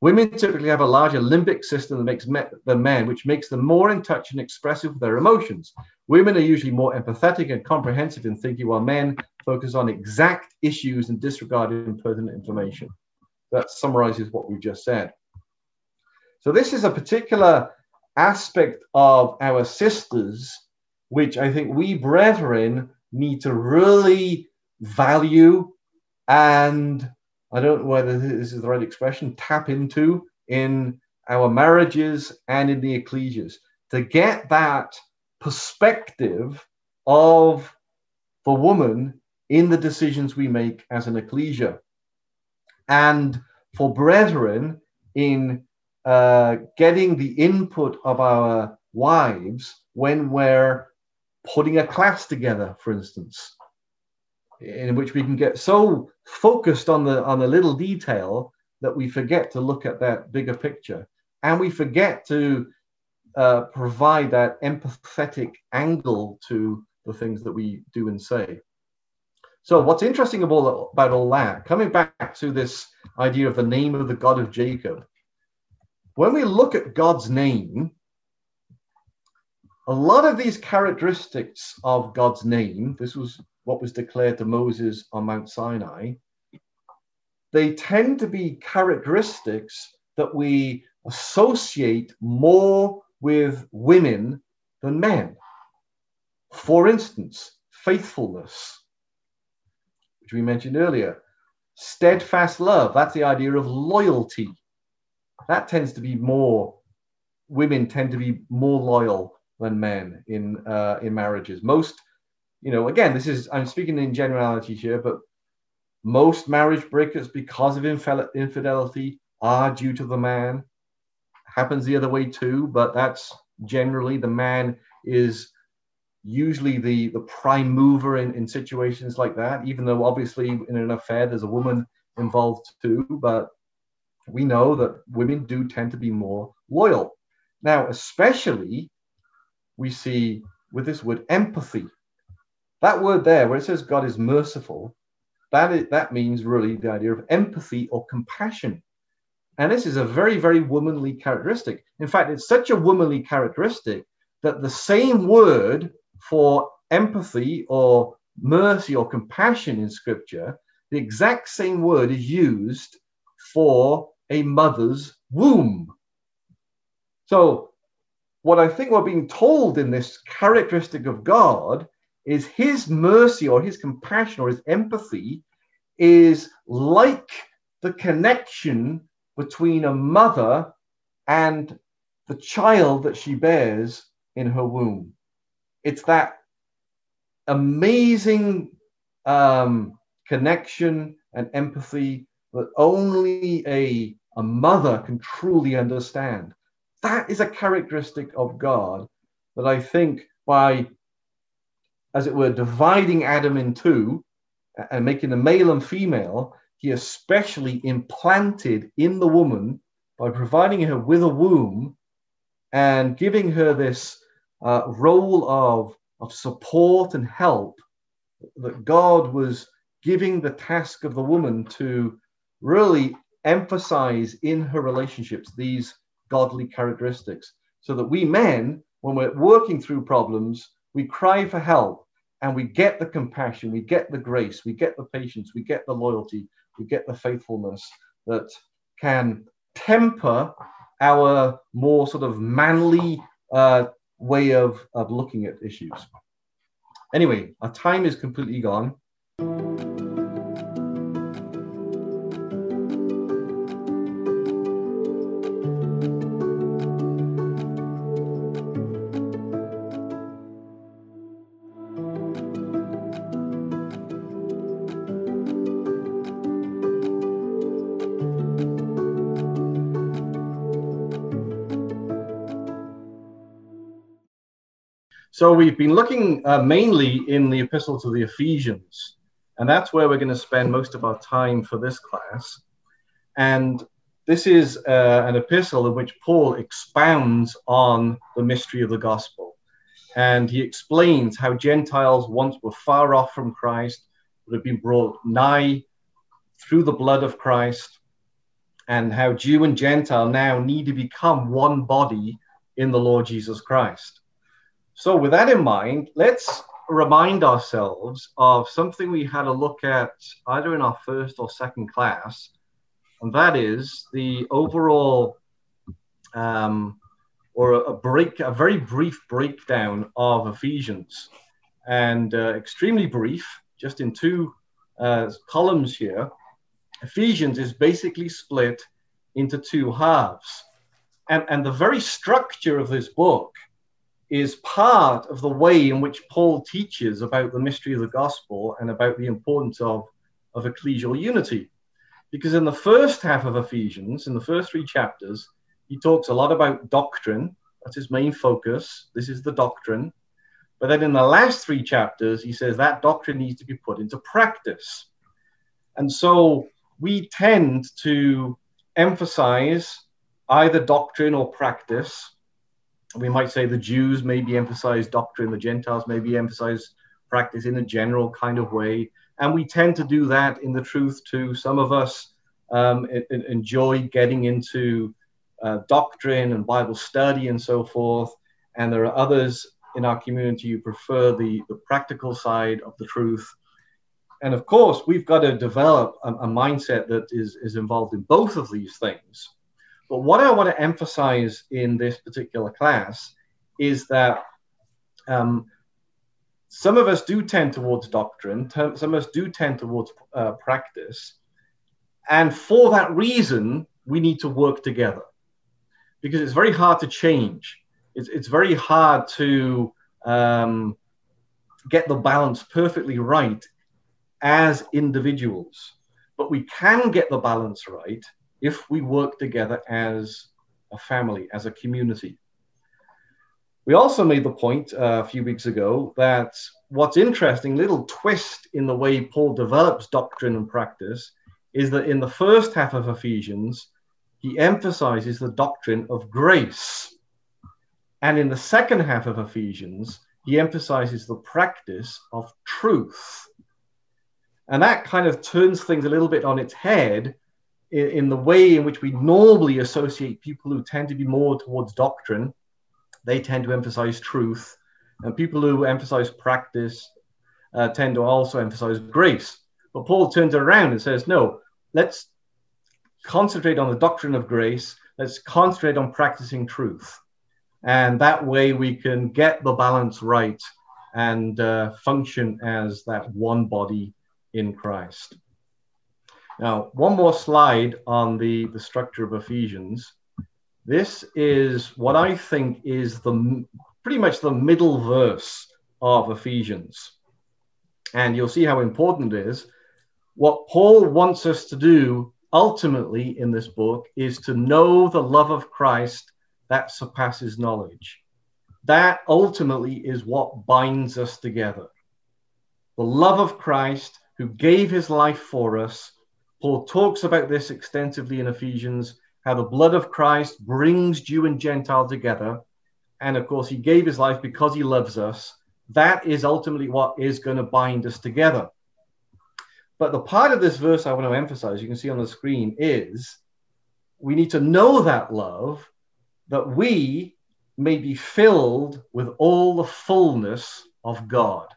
Women typically have a larger limbic system that makes me- than men, which makes them more in touch and expressive with their emotions. Women are usually more empathetic and comprehensive in thinking, while men focus on exact issues and disregard impertinent information. That summarizes what we've just said. So this is a particular aspect of our sisters, which I think we brethren need to really value and I don't know whether this is the right expression, tap into in our marriages and in the ecclesias to get that perspective of the woman in the decisions we make as an ecclesia. And for brethren, in uh, getting the input of our wives when we're putting a class together, for instance, in which we can get so focused on the on the little detail that we forget to look at that bigger picture and we forget to uh, provide that empathetic angle to the things that we do and say. So what's interesting about, about all that coming back to this idea of the name of the god of jacob when we look at god's name a lot of these characteristics of god's name this was what was declared to Moses on Mount Sinai, they tend to be characteristics that we associate more with women than men. For instance, faithfulness, which we mentioned earlier, steadfast love, that's the idea of loyalty. That tends to be more, women tend to be more loyal than men in, uh, in marriages. Most you know, again, this is, I'm speaking in generalities here, but most marriage breakers, because of infidelity, are due to the man. Happens the other way too, but that's generally the man is usually the, the prime mover in, in situations like that, even though obviously in an affair there's a woman involved too, but we know that women do tend to be more loyal. Now, especially we see with this word empathy. That word there, where it says God is merciful, that, is, that means really the idea of empathy or compassion. And this is a very, very womanly characteristic. In fact, it's such a womanly characteristic that the same word for empathy or mercy or compassion in scripture, the exact same word is used for a mother's womb. So, what I think we're being told in this characteristic of God is his mercy or his compassion or his empathy is like the connection between a mother and the child that she bears in her womb. It's that amazing um, connection and empathy that only a, a mother can truly understand. That is a characteristic of God that I think by as it were, dividing Adam in two and making a male and female, he especially implanted in the woman by providing her with a womb and giving her this uh, role of, of support and help that God was giving the task of the woman to really emphasize in her relationships these godly characteristics so that we men, when we're working through problems, we cry for help and we get the compassion, we get the grace, we get the patience, we get the loyalty, we get the faithfulness that can temper our more sort of manly uh, way of, of looking at issues. Anyway, our time is completely gone. So we've been looking uh, mainly in the epistle to the Ephesians, and that's where we're going to spend most of our time for this class. And this is uh, an epistle in which Paul expounds on the mystery of the gospel. And he explains how Gentiles once were far off from Christ, but have been brought nigh through the blood of Christ, and how Jew and Gentile now need to become one body in the Lord Jesus Christ. So, with that in mind, let's remind ourselves of something we had a look at either in our first or second class, and that is the overall um, or a, break, a very brief breakdown of Ephesians, and uh, extremely brief, just in two uh, columns here. Ephesians is basically split into two halves, and, and the very structure of this book is part of the way in which Paul teaches about the mystery of the gospel and about the importance of, of ecclesial unity. Because in the first half of Ephesians, in the first three chapters, he talks a lot about doctrine. That's his main focus. This is the doctrine. But then in the last three chapters, he says that doctrine needs to be put into practice. And so we tend to emphasize either doctrine or practice we might say the Jews maybe emphasize doctrine, the Gentiles maybe emphasize practice in a general kind of way. And we tend to do that in the truth too. Some of us um, enjoy getting into uh, doctrine and Bible study and so forth. And there are others in our community who prefer the, the practical side of the truth. And of course, we've got to develop a, a mindset that is, is involved in both of these things. But what I want to emphasize in this particular class is that um, some of us do tend towards doctrine, some of us do tend towards uh, practice. And for that reason, we need to work together because it's very hard to change. It's, it's very hard to um, get the balance perfectly right as individuals. But we can get the balance right if we work together as a family, as a community. We also made the point uh, a few weeks ago that what's interesting, little twist in the way Paul develops doctrine and practice, is that in the first half of Ephesians, he emphasizes the doctrine of grace. And in the second half of Ephesians, he emphasizes the practice of truth. And that kind of turns things a little bit on its head in, in the way in which we normally associate people who tend to be more towards doctrine, they tend to emphasize truth. And people who emphasize practice uh, tend to also emphasize grace. But Paul turns around and says, no, let's concentrate on the doctrine of grace. Let's concentrate on practicing truth. And that way we can get the balance right and uh, function as that one body in Christ. Now, one more slide on the, the structure of Ephesians. This is what I think is the pretty much the middle verse of Ephesians. And you'll see how important it is. What Paul wants us to do ultimately in this book is to know the love of Christ that surpasses knowledge. That ultimately is what binds us together. The love of Christ who gave his life for us Paul talks about this extensively in Ephesians, how the blood of Christ brings Jew and Gentile together. And of course, he gave his life because he loves us. That is ultimately what is going to bind us together. But the part of this verse I want to emphasize, you can see on the screen, is we need to know that love, that we may be filled with all the fullness of God.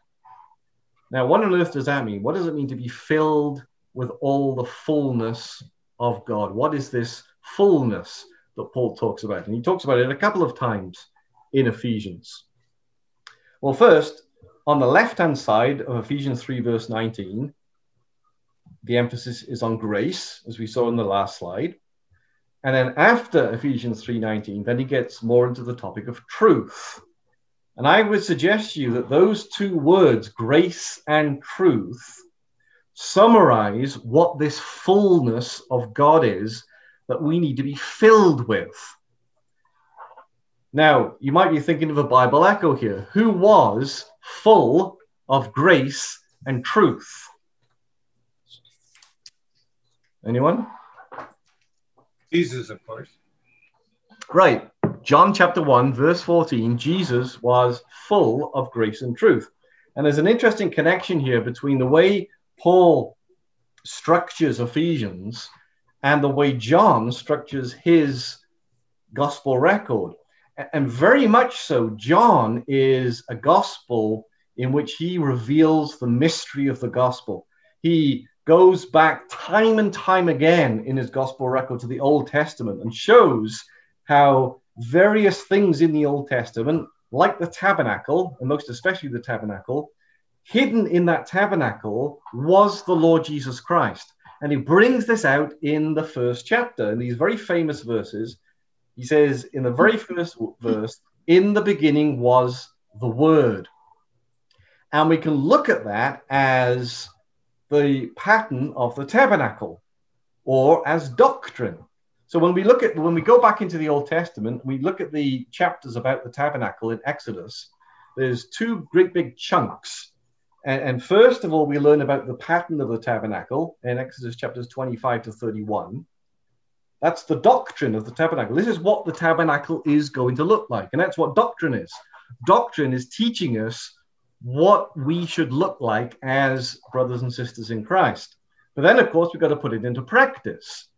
Now, what on earth does that mean? What does it mean to be filled with all the fullness of God? What is this fullness that Paul talks about? And he talks about it a couple of times in Ephesians. Well, first, on the left hand side of Ephesians 3, verse 19, the emphasis is on grace, as we saw in the last slide. And then after Ephesians 3:19, then he gets more into the topic of truth. And I would suggest to you that those two words, grace and truth, summarize what this fullness of God is that we need to be filled with. Now, you might be thinking of a Bible echo here. Who was full of grace and truth? Anyone? Jesus, of course. Right. John chapter 1, verse 14 Jesus was full of grace and truth. And there's an interesting connection here between the way Paul structures Ephesians and the way John structures his gospel record. And very much so, John is a gospel in which he reveals the mystery of the gospel. He goes back time and time again in his gospel record to the Old Testament and shows how various things in the Old Testament, like the tabernacle, and most especially the tabernacle, hidden in that tabernacle was the Lord Jesus Christ. And he brings this out in the first chapter, in these very famous verses. He says, in the very first verse, in the beginning was the Word. And we can look at that as the pattern of the tabernacle or as doctrine. So when we look at when we go back into the Old Testament, we look at the chapters about the tabernacle in Exodus. There's two great big chunks. And, and first of all, we learn about the pattern of the tabernacle in Exodus chapters 25 to 31. That's the doctrine of the tabernacle. This is what the tabernacle is going to look like. And that's what doctrine is. Doctrine is teaching us what we should look like as brothers and sisters in Christ. But then, of course, we've got to put it into practice.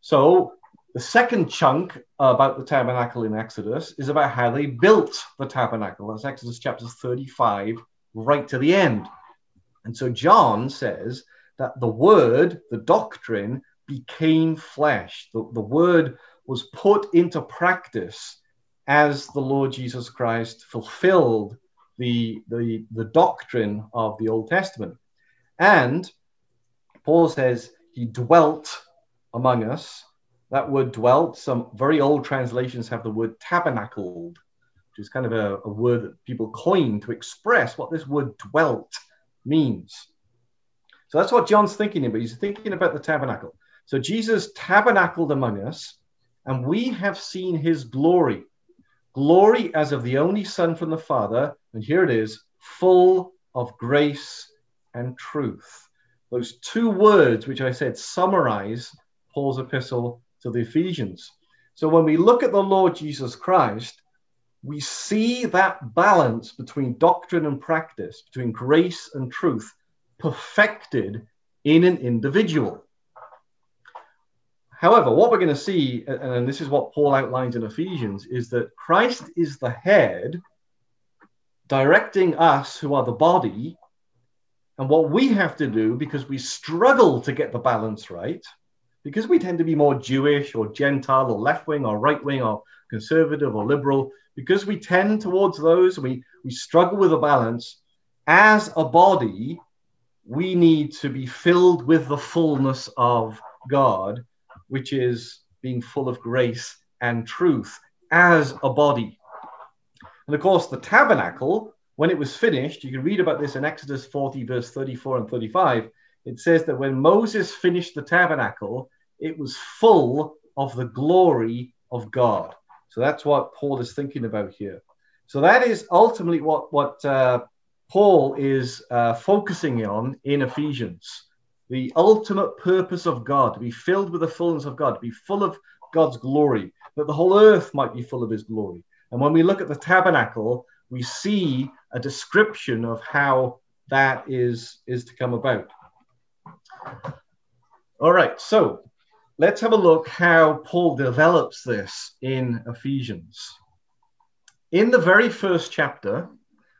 So, the second chunk about the tabernacle in Exodus is about how they built the tabernacle. That's Exodus chapters 35, right to the end. And so, John says that the word, the doctrine, became flesh. The, the word was put into practice as the Lord Jesus Christ fulfilled the, the, the doctrine of the Old Testament. And Paul says he dwelt among us. That word dwelt, some very old translations have the word tabernacled, which is kind of a, a word that people coined to express what this word dwelt means. So that's what John's thinking about. He's thinking about the tabernacle. So Jesus tabernacled among us, and we have seen his glory glory as of the only Son from the Father, and here it is, full of grace and truth. Those two words, which I said summarize Paul's epistle to the Ephesians. So when we look at the Lord Jesus Christ, we see that balance between doctrine and practice, between grace and truth, perfected in an individual. However, what we're going to see, and this is what Paul outlines in Ephesians, is that Christ is the head, directing us who are the body. And what we have to do, because we struggle to get the balance right, because we tend to be more Jewish or Gentile or left wing or right wing or conservative or liberal, because we tend towards those, we, we struggle with a balance. As a body, we need to be filled with the fullness of God which is being full of grace and truth as a body. And of course, the tabernacle, when it was finished, you can read about this in Exodus 40, verse 34 and 35. It says that when Moses finished the tabernacle, it was full of the glory of God. So that's what Paul is thinking about here. So that is ultimately what, what uh, Paul is uh, focusing on in Ephesians the ultimate purpose of God, to be filled with the fullness of God, to be full of God's glory, that the whole earth might be full of his glory. And when we look at the tabernacle, we see a description of how that is, is to come about. All right, so let's have a look how Paul develops this in Ephesians. In the very first chapter,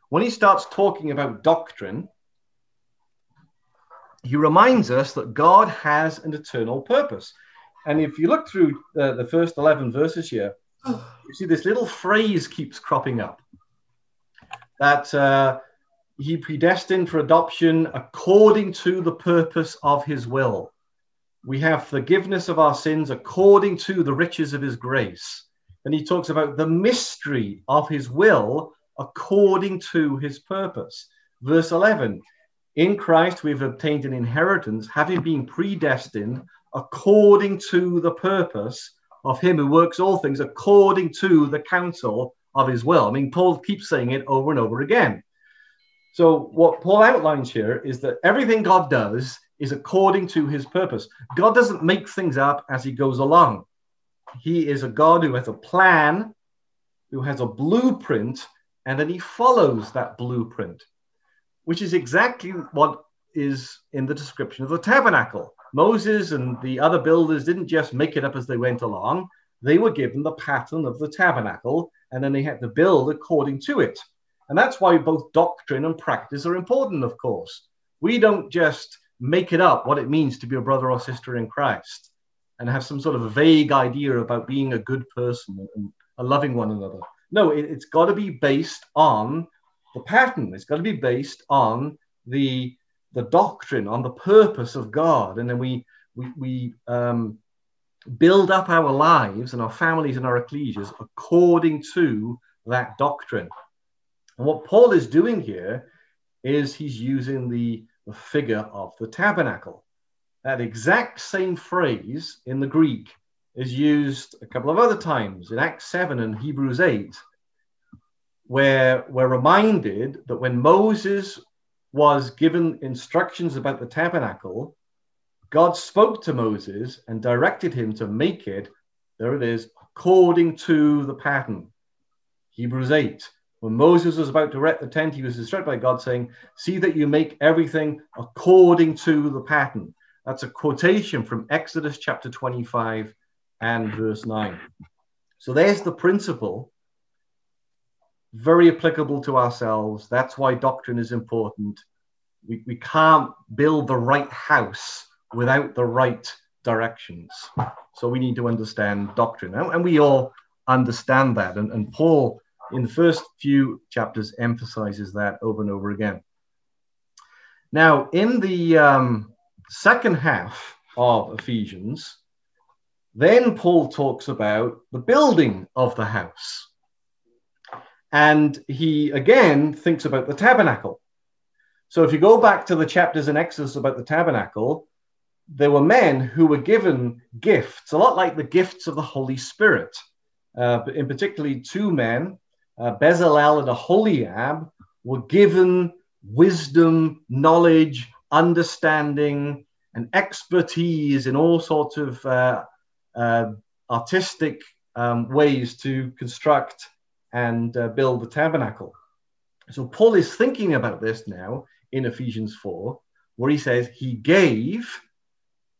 when he starts talking about doctrine, he reminds us that God has an eternal purpose. And if you look through uh, the first 11 verses here, you see this little phrase keeps cropping up that uh, he predestined for adoption according to the purpose of his will. We have forgiveness of our sins according to the riches of his grace. And he talks about the mystery of his will according to his purpose. Verse 11 In Christ we've obtained an inheritance, having been predestined according to the purpose of him who works all things according to the counsel of his will. I mean, Paul keeps saying it over and over again. So, what Paul outlines here is that everything God does is according to his purpose. God doesn't make things up as he goes along. He is a God who has a plan, who has a blueprint, and then he follows that blueprint, which is exactly what is in the description of the tabernacle. Moses and the other builders didn't just make it up as they went along. They were given the pattern of the tabernacle, and then they had to build according to it. And that's why both doctrine and practice are important, of course. We don't just make it up what it means to be a brother or sister in Christ and have some sort of vague idea about being a good person and, loving one another. No, it, it's got to be based on the pattern. It's got to be based on the the doctrine, on the purpose of God, and then we we, we um, build up our lives and our families and our ecclesias according to that doctrine. And what Paul is doing here is he's using the, the figure of the tabernacle. That exact same phrase in the Greek is used a couple of other times in Acts 7 and Hebrews 8, where we're reminded that when Moses was given instructions about the tabernacle, God spoke to Moses and directed him to make it, there it is, according to the pattern. Hebrews 8. When Moses was about to erect the tent, he was instructed by God saying, See that you make everything according to the pattern. That's a quotation from Exodus chapter 25 and verse 9. So there's the principle very applicable to ourselves. That's why doctrine is important. We, we can't build the right house without the right directions. So we need to understand doctrine. And, and we all understand that. And, and Paul, in the first few chapters, emphasizes that over and over again. Now, in the um, second half of Ephesians, then Paul talks about the building of the house. And he again thinks about the tabernacle. So if you go back to the chapters in Exodus about the tabernacle, there were men who were given gifts, a lot like the gifts of the Holy Spirit. Uh, in particularly, two men, uh, Bezalel and Aholiab, were given wisdom, knowledge, understanding, and expertise in all sorts of uh, uh artistic um, ways to construct and uh, build the tabernacle. So Paul is thinking about this now in Ephesians 4, where he says he gave,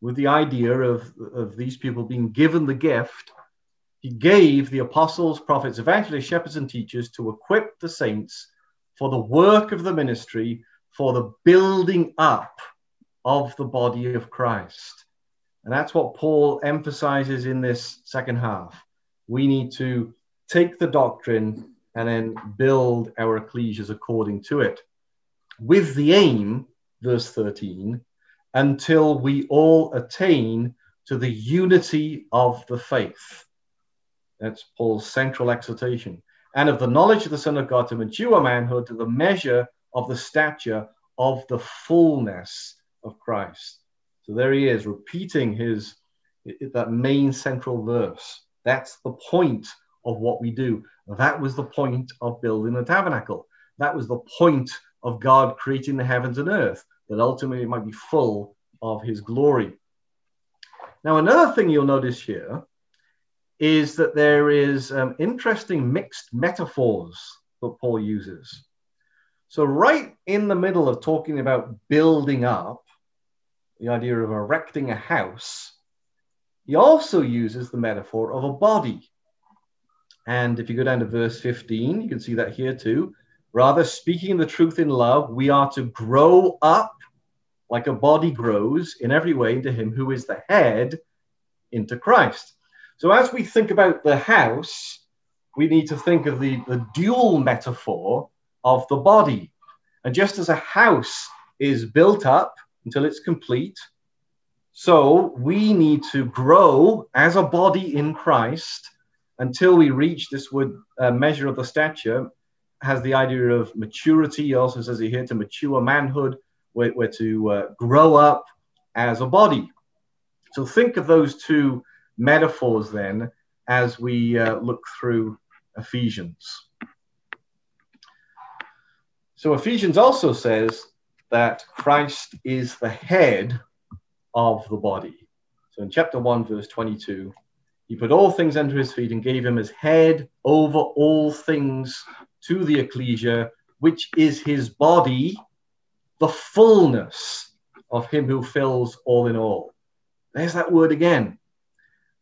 with the idea of, of these people being given the gift, he gave the apostles, prophets, evangelists, shepherds, and teachers to equip the saints for the work of the ministry, for the building up of the body of Christ. And that's what Paul emphasizes in this second half. We need to take the doctrine and then build our ecclesias according to it. With the aim, verse 13, until we all attain to the unity of the faith. That's Paul's central exhortation. And of the knowledge of the Son of God to mature manhood to the measure of the stature of the fullness of Christ. So there he is, repeating his that main central verse. That's the point of what we do. That was the point of building the tabernacle. That was the point of God creating the heavens and earth, that ultimately it might be full of his glory. Now, another thing you'll notice here is that there is um, interesting mixed metaphors that Paul uses. So, right in the middle of talking about building up, the idea of erecting a house, he also uses the metaphor of a body. And if you go down to verse 15, you can see that here too. Rather, speaking the truth in love, we are to grow up like a body grows in every way into him who is the head, into Christ. So as we think about the house, we need to think of the, the dual metaphor of the body. And just as a house is built up until it's complete, so we need to grow as a body in Christ until we reach this would uh, measure of the stature has the idea of maturity. He also says he here to mature manhood, we're, we're to uh, grow up as a body. So think of those two metaphors then as we uh, look through Ephesians. So Ephesians also says that Christ is the head of the body. So in chapter 1, verse 22, he put all things under his feet and gave him his head over all things to the ecclesia, which is his body, the fullness of him who fills all in all. There's that word again.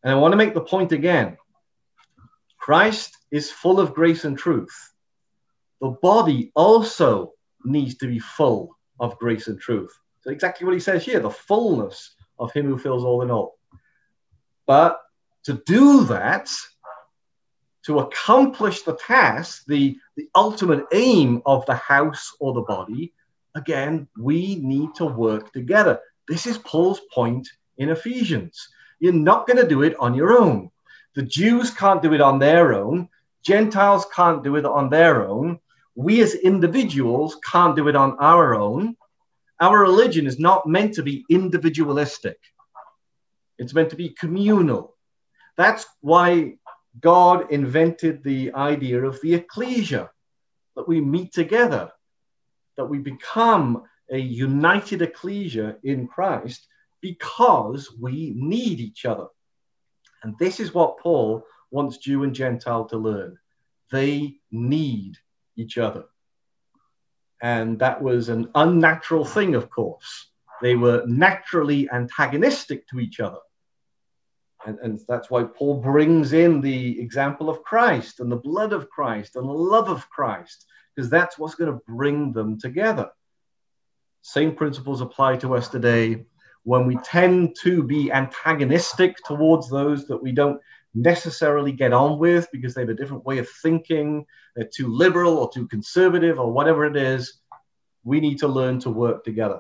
And I want to make the point again Christ is full of grace and truth. The body also needs to be full of grace and truth. So, exactly what he says here the fullness of him who fills all in all. But to do that, to accomplish the task, the, the ultimate aim of the house or the body, again, we need to work together. This is Paul's point in Ephesians. You're not going to do it on your own. The Jews can't do it on their own. Gentiles can't do it on their own. We as individuals can't do it on our own. Our religion is not meant to be individualistic, it's meant to be communal. That's why God invented the idea of the ecclesia, that we meet together, that we become a united ecclesia in Christ because we need each other. And this is what Paul wants Jew and Gentile to learn. They need each other. And that was an unnatural thing, of course. They were naturally antagonistic to each other. And, and that's why Paul brings in the example of Christ and the blood of Christ and the love of Christ, because that's what's going to bring them together. Same principles apply to us today when we tend to be antagonistic towards those that we don't necessarily get on with because they have a different way of thinking, they're too liberal or too conservative or whatever it is, we need to learn to work together.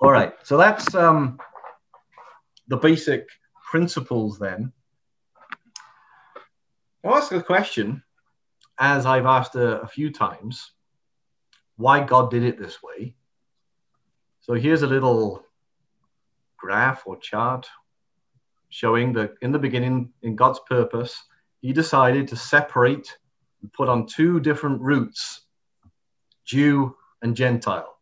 All right, so that's um, the basic principles then. I'll ask a question, as I've asked a, a few times, why God did it this way. So here's a little graph or chart showing that in the beginning, in God's purpose, he decided to separate and put on two different roots Jew and Gentile.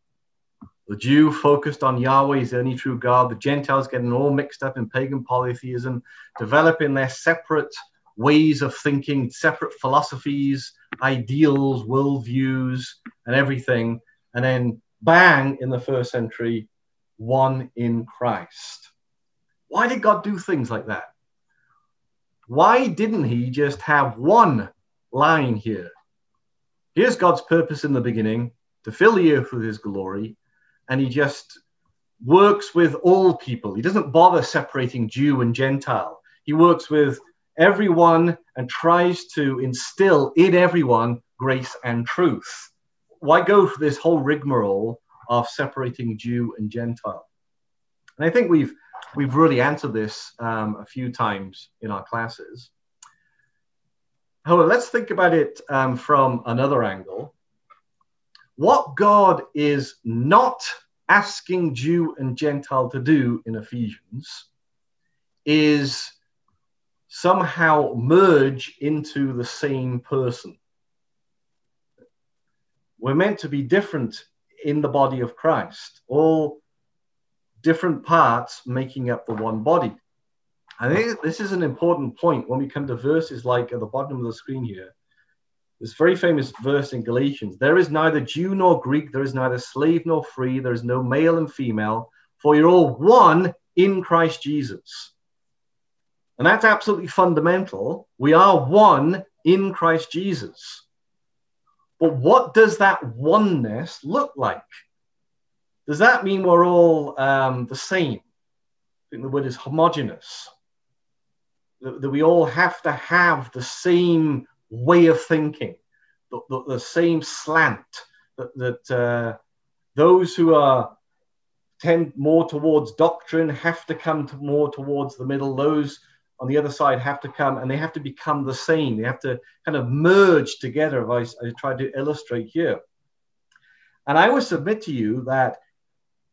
The Jew focused on Yahweh's the only true God, the Gentiles getting all mixed up in pagan polytheism, developing their separate ways of thinking, separate philosophies, ideals, worldviews, and everything. And then bang in the first century, one in Christ. Why did God do things like that? Why didn't he just have one line here? Here's God's purpose in the beginning to fill the earth with his glory, and he just works with all people. He doesn't bother separating Jew and Gentile. He works with everyone and tries to instill in everyone grace and truth why go for this whole rigmarole of separating Jew and Gentile? And I think we've we've really answered this um, a few times in our classes. However, let's think about it um, from another angle. What God is not asking Jew and Gentile to do in Ephesians is somehow merge into the same person. We're meant to be different in the body of Christ, all different parts making up the one body. I think this is an important point when we come to verses like at the bottom of the screen here. This very famous verse in Galatians there is neither Jew nor Greek, there is neither slave nor free, there is no male and female, for you're all one in Christ Jesus. And that's absolutely fundamental. We are one in Christ Jesus. But what does that oneness look like? Does that mean we're all um, the same? I think the word is homogenous. That, that, we all have to have the same way of thinking, the, the, the same slant, that, that uh, those who are tend more towards doctrine have to come to more towards the middle. Those on the other side have to come and they have to become the same. They have to kind of merge together, as I, I tried to illustrate here. And I would submit to you that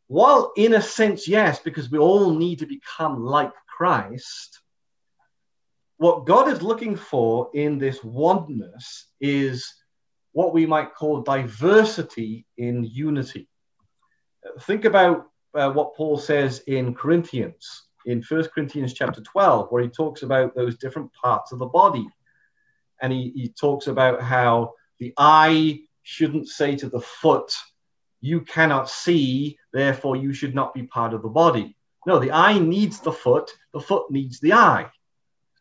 while in a sense, yes, because we all need to become like Christ, what God is looking for in this oneness is what we might call diversity in unity. Think about uh, what Paul says in Corinthians, in First Corinthians chapter 12, where he talks about those different parts of the body. And he, he talks about how the eye shouldn't say to the foot, You cannot see, therefore you should not be part of the body. No, the eye needs the foot, the foot needs the eye.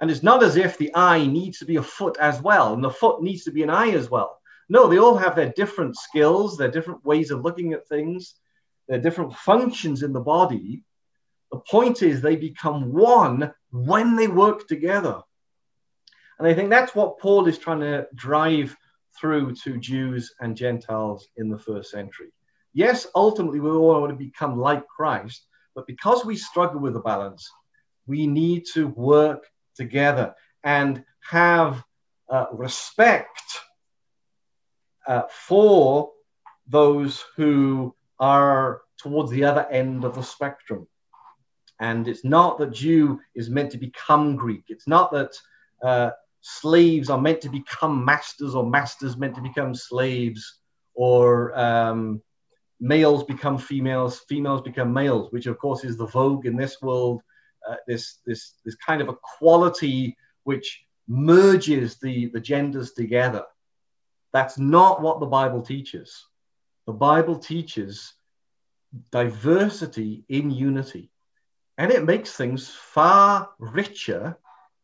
And it's not as if the eye needs to be a foot as well, and the foot needs to be an eye as well. No, they all have their different skills, their different ways of looking at things, their different functions in the body. The point is, they become one when they work together. And I think that's what Paul is trying to drive through to Jews and Gentiles in the first century. Yes, ultimately, we all want to become like Christ, but because we struggle with the balance, we need to work together and have uh, respect uh, for those who are towards the other end of the spectrum. And it's not that Jew is meant to become Greek. It's not that uh, slaves are meant to become masters or masters meant to become slaves or um, males become females, females become males, which of course is the vogue in this world. Uh, this this this kind of equality which merges the the genders together. That's not what the Bible teaches. The Bible teaches diversity in unity, and it makes things far richer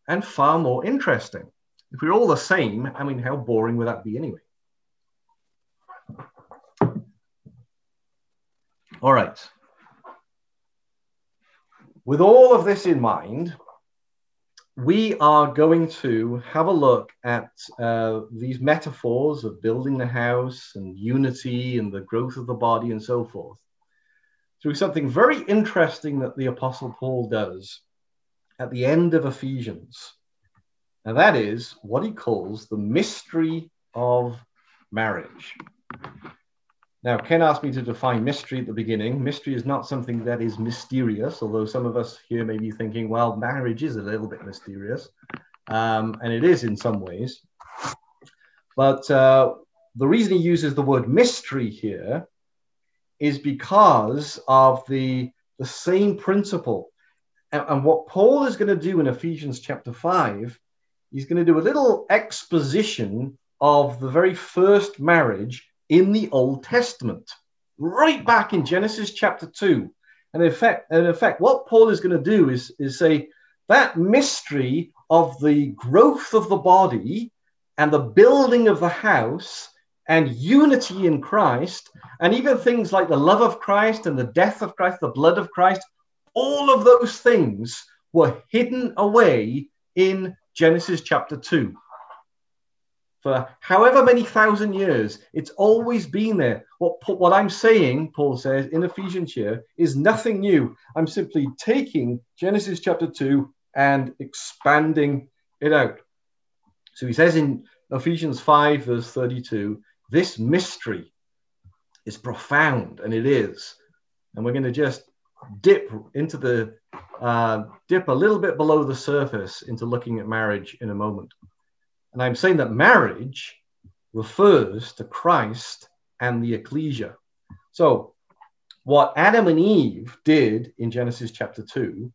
and far more interesting. If we're all the same, I mean, how boring would that be anyway? All right. With all of this in mind, we are going to have a look at uh, these metaphors of building the house and unity and the growth of the body and so forth through something very interesting that the Apostle Paul does at the end of Ephesians. And that is what he calls the mystery of marriage. Now, Ken asked me to define mystery at the beginning. Mystery is not something that is mysterious, although some of us here may be thinking, well, marriage is a little bit mysterious. Um, and it is in some ways. But uh, the reason he uses the word mystery here is because of the, the same principle. And, and what Paul is going to do in Ephesians chapter 5, he's going to do a little exposition of the very first marriage in the Old Testament, right back in Genesis chapter 2. And in fact, in effect, what Paul is going to do is, is say that mystery of the growth of the body and the building of the house and unity in Christ, and even things like the love of Christ and the death of Christ, the blood of Christ, all of those things were hidden away in Genesis chapter 2 for however many thousand years. It's always been there. What, what I'm saying, Paul says in Ephesians here, is nothing new. I'm simply taking Genesis chapter 2 and expanding it out. So he says in Ephesians 5, verse 32, this mystery is profound, and it is. And we're going to just dip into the, uh, dip a little bit below the surface into looking at marriage in a moment. And I'm saying that marriage refers to Christ and the ecclesia. So, what Adam and Eve did in Genesis chapter 2,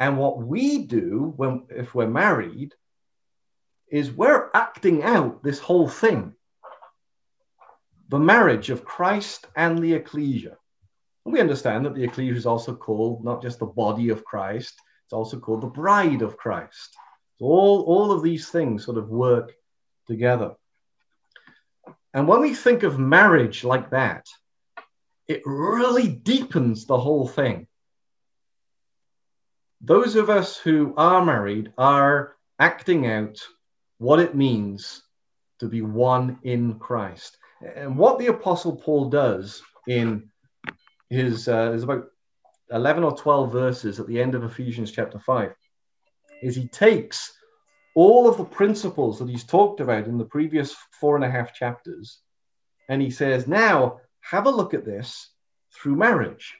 and what we do when if we're married, is we're acting out this whole thing the marriage of Christ and the ecclesia. And we understand that the ecclesia is also called not just the body of Christ, it's also called the bride of Christ. So all, all of these things sort of work together. And when we think of marriage like that, it really deepens the whole thing. Those of us who are married are acting out what it means to be one in Christ. And what the Apostle Paul does in his, uh, there's about 11 or 12 verses at the end of Ephesians chapter 5, is he takes all of the principles that he's talked about in the previous four and a half chapters, and he says, now have a look at this through marriage.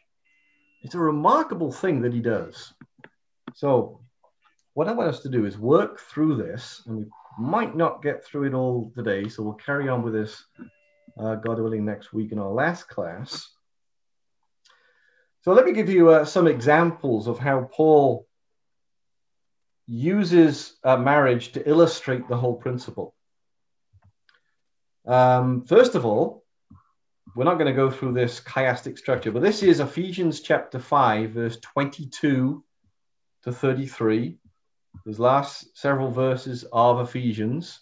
It's a remarkable thing that he does. So, what I want us to do is work through this, and we might not get through it all today, so we'll carry on with this, uh, God willing, next week in our last class. So let me give you uh, some examples of how Paul uses uh, marriage to illustrate the whole principle. Um, first of all, we're not going to go through this chiastic structure, but this is Ephesians chapter 5, verse 22 to 33. These last several verses of Ephesians,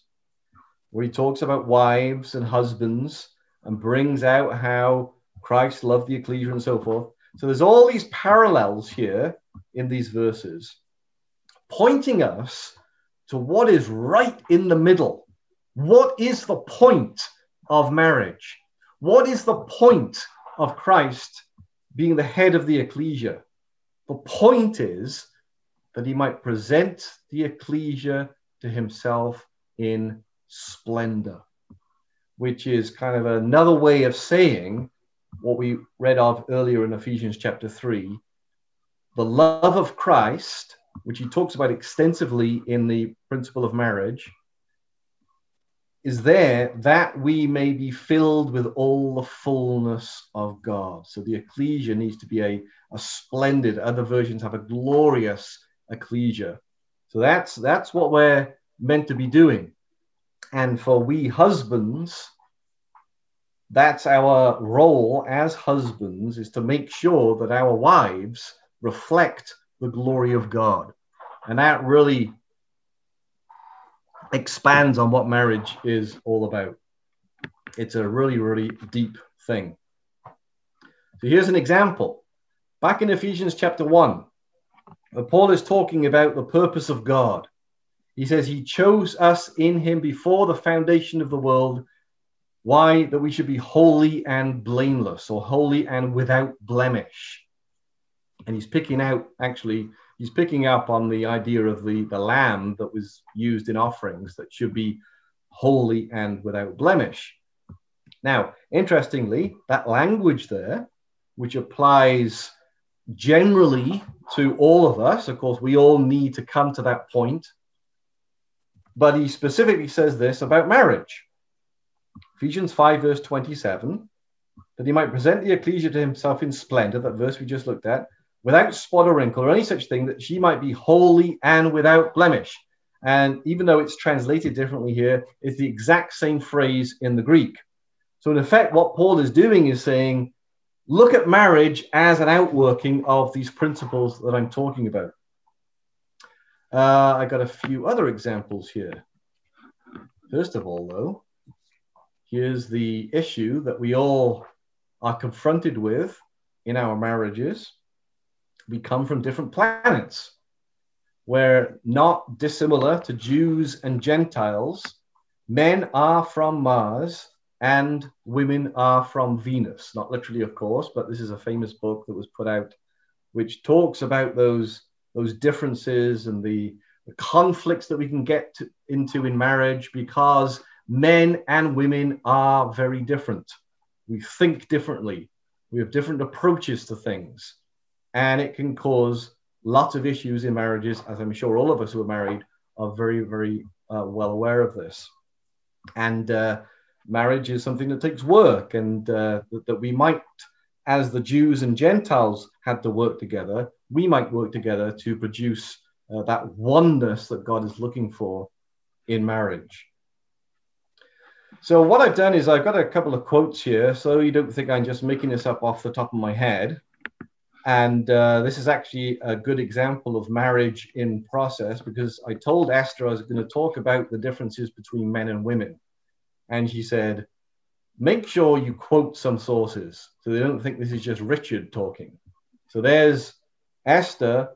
where he talks about wives and husbands and brings out how Christ loved the ecclesia and so forth. So there's all these parallels here in these verses, pointing us to what is right in the middle. What is the point of marriage? What is the point of Christ being the head of the ecclesia? The point is that he might present the ecclesia to himself in splendor, which is kind of another way of saying what we read of earlier in Ephesians chapter 3, the love of Christ, which he talks about extensively in the principle of marriage, is there that we may be filled with all the fullness of God. So the ecclesia needs to be a, a splendid, other versions have a glorious ecclesia. So that's that's what we're meant to be doing. And for we husbands, that's our role as husbands is to make sure that our wives reflect the glory of God. And that really expands on what marriage is all about. It's a really, really deep thing. So here's an example. Back in Ephesians chapter 1, Paul is talking about the purpose of God. He says, He chose us in Him before the foundation of the world why? That we should be holy and blameless or holy and without blemish. And he's picking out, actually, he's picking up on the idea of the, the lamb that was used in offerings that should be holy and without blemish. Now, interestingly, that language there, which applies generally to all of us, of course, we all need to come to that point. But he specifically says this about marriage. Ephesians 5, verse 27, that he might present the ecclesia to himself in splendor, that verse we just looked at, without spot or wrinkle or any such thing, that she might be holy and without blemish. And even though it's translated differently here, it's the exact same phrase in the Greek. So, in effect, what Paul is doing is saying, look at marriage as an outworking of these principles that I'm talking about. Uh, I got a few other examples here. First of all, though, Here's the issue that we all are confronted with in our marriages. We come from different planets. We're not dissimilar to Jews and Gentiles. Men are from Mars and women are from Venus. Not literally, of course, but this is a famous book that was put out which talks about those, those differences and the, the conflicts that we can get to, into in marriage because men and women are very different. We think differently. We have different approaches to things. And it can cause lots of issues in marriages, as I'm sure all of us who are married are very, very uh, well aware of this. And uh, marriage is something that takes work, and uh, that, that we might, as the Jews and Gentiles had to work together, we might work together to produce uh, that oneness that God is looking for in marriage. So what I've done is I've got a couple of quotes here, so you don't think I'm just making this up off the top of my head. And uh, this is actually a good example of marriage in process because I told Esther I was going to talk about the differences between men and women. And she said, make sure you quote some sources so they don't think this is just Richard talking. So there's Esther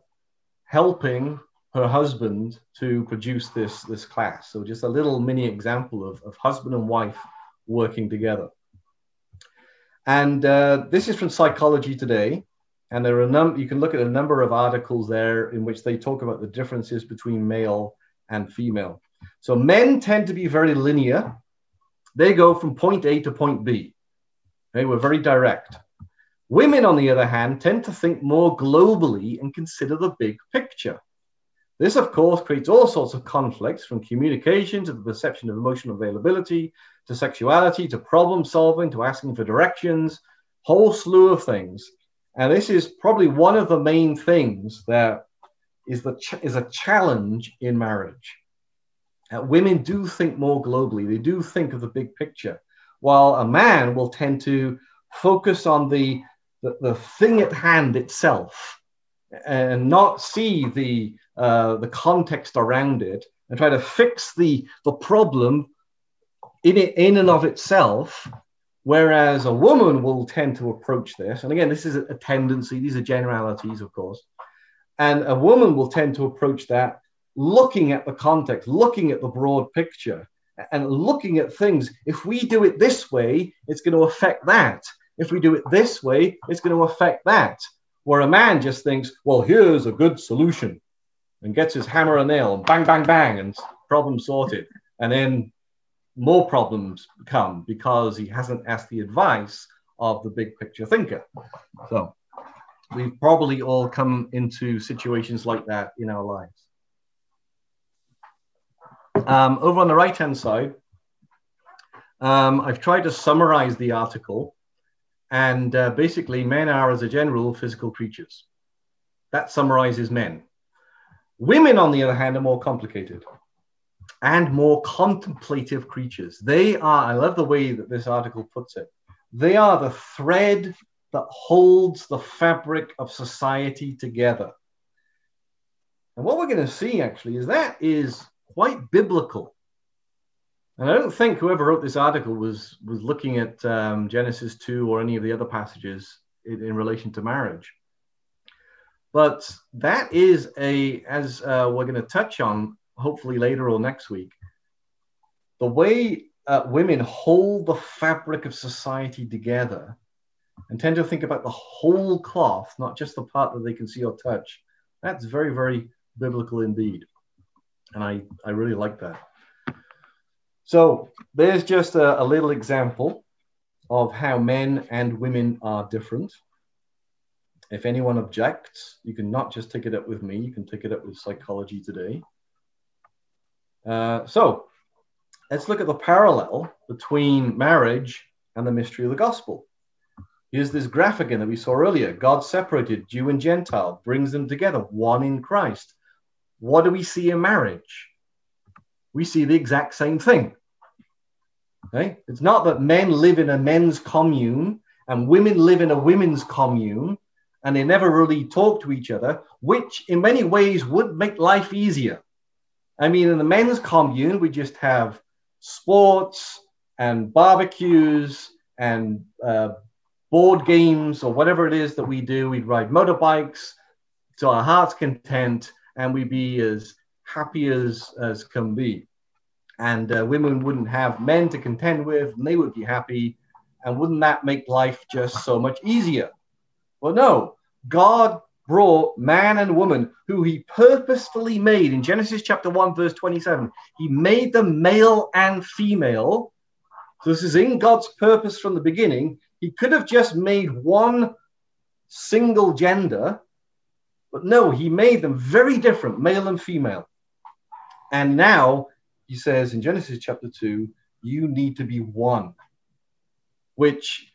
helping her husband to produce this, this class. So just a little mini example of, of husband and wife working together. And uh, this is from Psychology Today. And there are a num- you can look at a number of articles there in which they talk about the differences between male and female. So men tend to be very linear. They go from point A to point B. They were very direct. Women, on the other hand, tend to think more globally and consider the big picture. This, of course, creates all sorts of conflicts from communication to the perception of emotional availability to sexuality to problem solving to asking for directions, whole slew of things. And this is probably one of the main things that is, the ch- is a challenge in marriage. Uh, women do think more globally, they do think of the big picture, while a man will tend to focus on the, the, the thing at hand itself and not see the uh, the context around it and try to fix the, the problem in, it, in and of itself. Whereas a woman will tend to approach this, and again, this is a tendency, these are generalities, of course. And a woman will tend to approach that looking at the context, looking at the broad picture, and looking at things. If we do it this way, it's going to affect that. If we do it this way, it's going to affect that. Where a man just thinks, well, here's a good solution and gets his hammer and nail and bang, bang, bang, and problem sorted. And then more problems come because he hasn't asked the advice of the big picture thinker. So we've probably all come into situations like that in our lives. Um, over on the right hand side, um, I've tried to summarize the article. And uh, basically, men are, as a general, physical creatures. That summarizes men. Women, on the other hand, are more complicated and more contemplative creatures. They are, I love the way that this article puts it, they are the thread that holds the fabric of society together. And what we're going to see actually is that is quite biblical. And I don't think whoever wrote this article was, was looking at um, Genesis 2 or any of the other passages in, in relation to marriage. But that is a, as uh, we're going to touch on hopefully later or next week, the way uh, women hold the fabric of society together and tend to think about the whole cloth, not just the part that they can see or touch. That's very, very biblical indeed. And I, I really like that. So there's just a, a little example of how men and women are different. If anyone objects, you can not just take it up with me, you can take it up with Psychology Today. Uh, so let's look at the parallel between marriage and the mystery of the gospel. Here's this graph again that we saw earlier. God separated Jew and Gentile, brings them together, one in Christ. What do we see in marriage? We see the exact same thing. Okay? It's not that men live in a men's commune and women live in a women's commune and they never really talk to each other, which in many ways would make life easier. I mean, in the men's commune, we just have sports and barbecues and uh, board games or whatever it is that we do. We'd ride motorbikes to our heart's content and we'd be as happy as, as can be. And uh, women wouldn't have men to contend with and they would be happy. And wouldn't that make life just so much easier? Well, no, God brought man and woman who he purposefully made in Genesis chapter 1, verse 27. He made them male and female. So this is in God's purpose from the beginning. He could have just made one single gender, but no, he made them very different, male and female. And now he says in Genesis chapter 2, you need to be one, which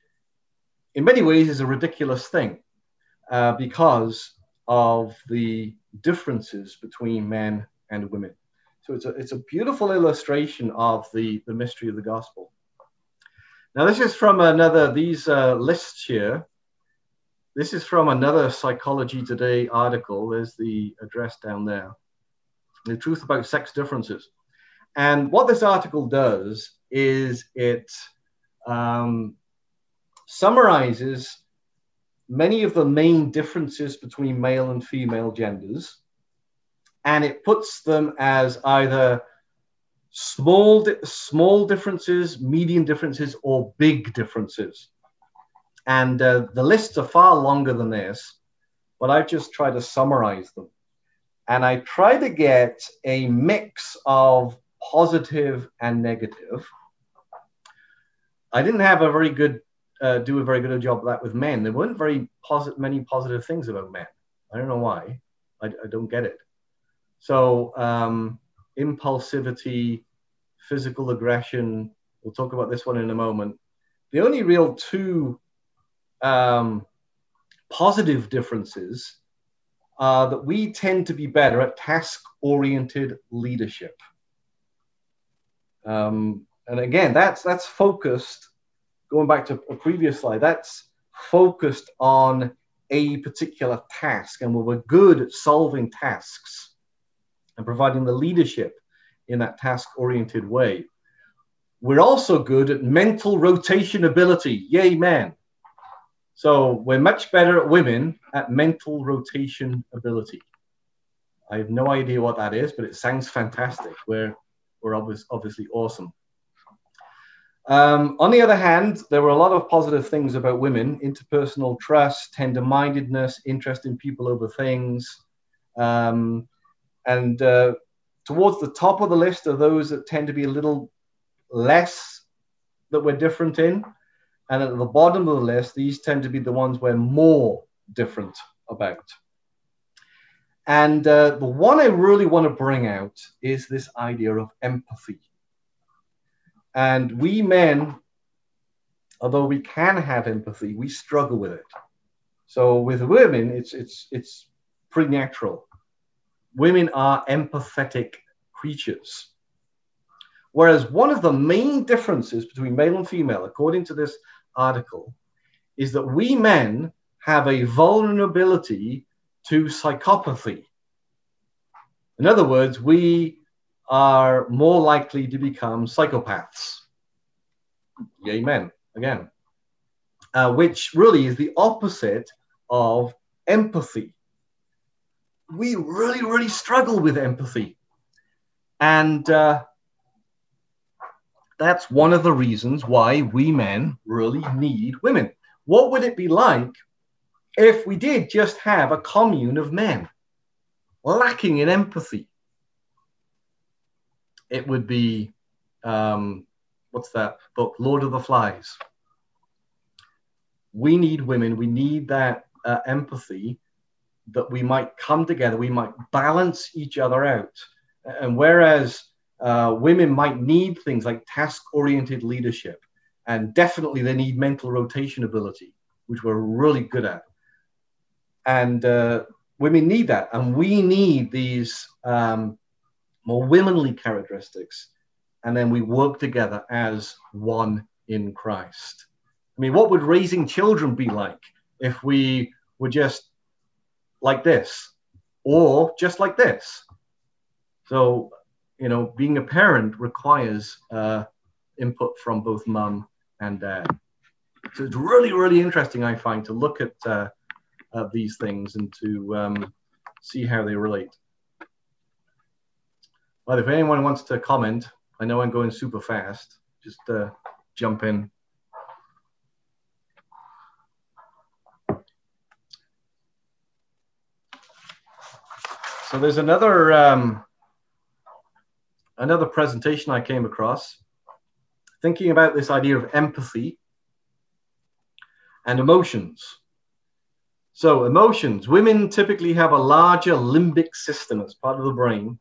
in many ways is a ridiculous thing uh, because of the differences between men and women. So it's a, it's a beautiful illustration of the, the mystery of the gospel. Now, this is from another, these uh, lists here. This is from another Psychology Today article. There's the address down there. The truth about sex differences. And what this article does is it um, summarizes many of the main differences between male and female genders, and it puts them as either small, small differences, medium differences, or big differences. And uh, the lists are far longer than this, but I've just tried to summarize them. And I try to get a mix of positive and negative. I didn't have a very good, uh, do a very good job of that with men. There weren't very positive, many positive things about men. I don't know why. I, I don't get it. So um, impulsivity, physical aggression. We'll talk about this one in a moment. The only real two um, positive differences are that we tend to be better at task oriented leadership. Um, and again, that's, that's focused, going back to a previous slide, that's focused on a particular task. And we're good at solving tasks and providing the leadership in that task oriented way. We're also good at mental rotation ability. Yay, man. So we're much better at women at mental rotation ability. I have no idea what that is, but it sounds fantastic. We're, we're obvious, obviously awesome. Um, on the other hand, there were a lot of positive things about women interpersonal trust, tender mindedness, interest in people over things. Um, and uh, towards the top of the list are those that tend to be a little less that we're different in. And at the bottom of the list, these tend to be the ones we're more different about. And uh, the one I really want to bring out is this idea of empathy. And we men, although we can have empathy, we struggle with it. So with women, it's it's it's pretty natural women are empathetic creatures. Whereas one of the main differences between male and female, according to this article, is that we men have a vulnerability to psychopathy. In other words, we are more likely to become psychopaths. Amen. Again, uh, which really is the opposite of empathy we really, really struggle with empathy. And uh, that's one of the reasons why we men really need women. What would it be like if we did just have a commune of men lacking in empathy? It would be, um, what's that book, Lord of the Flies. We need women, we need that uh, empathy that we might come together, we might balance each other out. And whereas uh, women might need things like task oriented leadership, and definitely they need mental rotation ability, which we're really good at. And uh, women need that. And we need these um, more womanly characteristics. And then we work together as one in Christ. I mean, what would raising children be like if we were just like this or just like this. So, you know, being a parent requires uh, input from both mum and dad. So it's really, really interesting, I find, to look at uh, these things and to um, see how they relate. But if anyone wants to comment, I know I'm going super fast, just uh, jump in. So there's another um, another presentation I came across thinking about this idea of empathy and emotions. So emotions, women typically have a larger limbic system as part of the brain,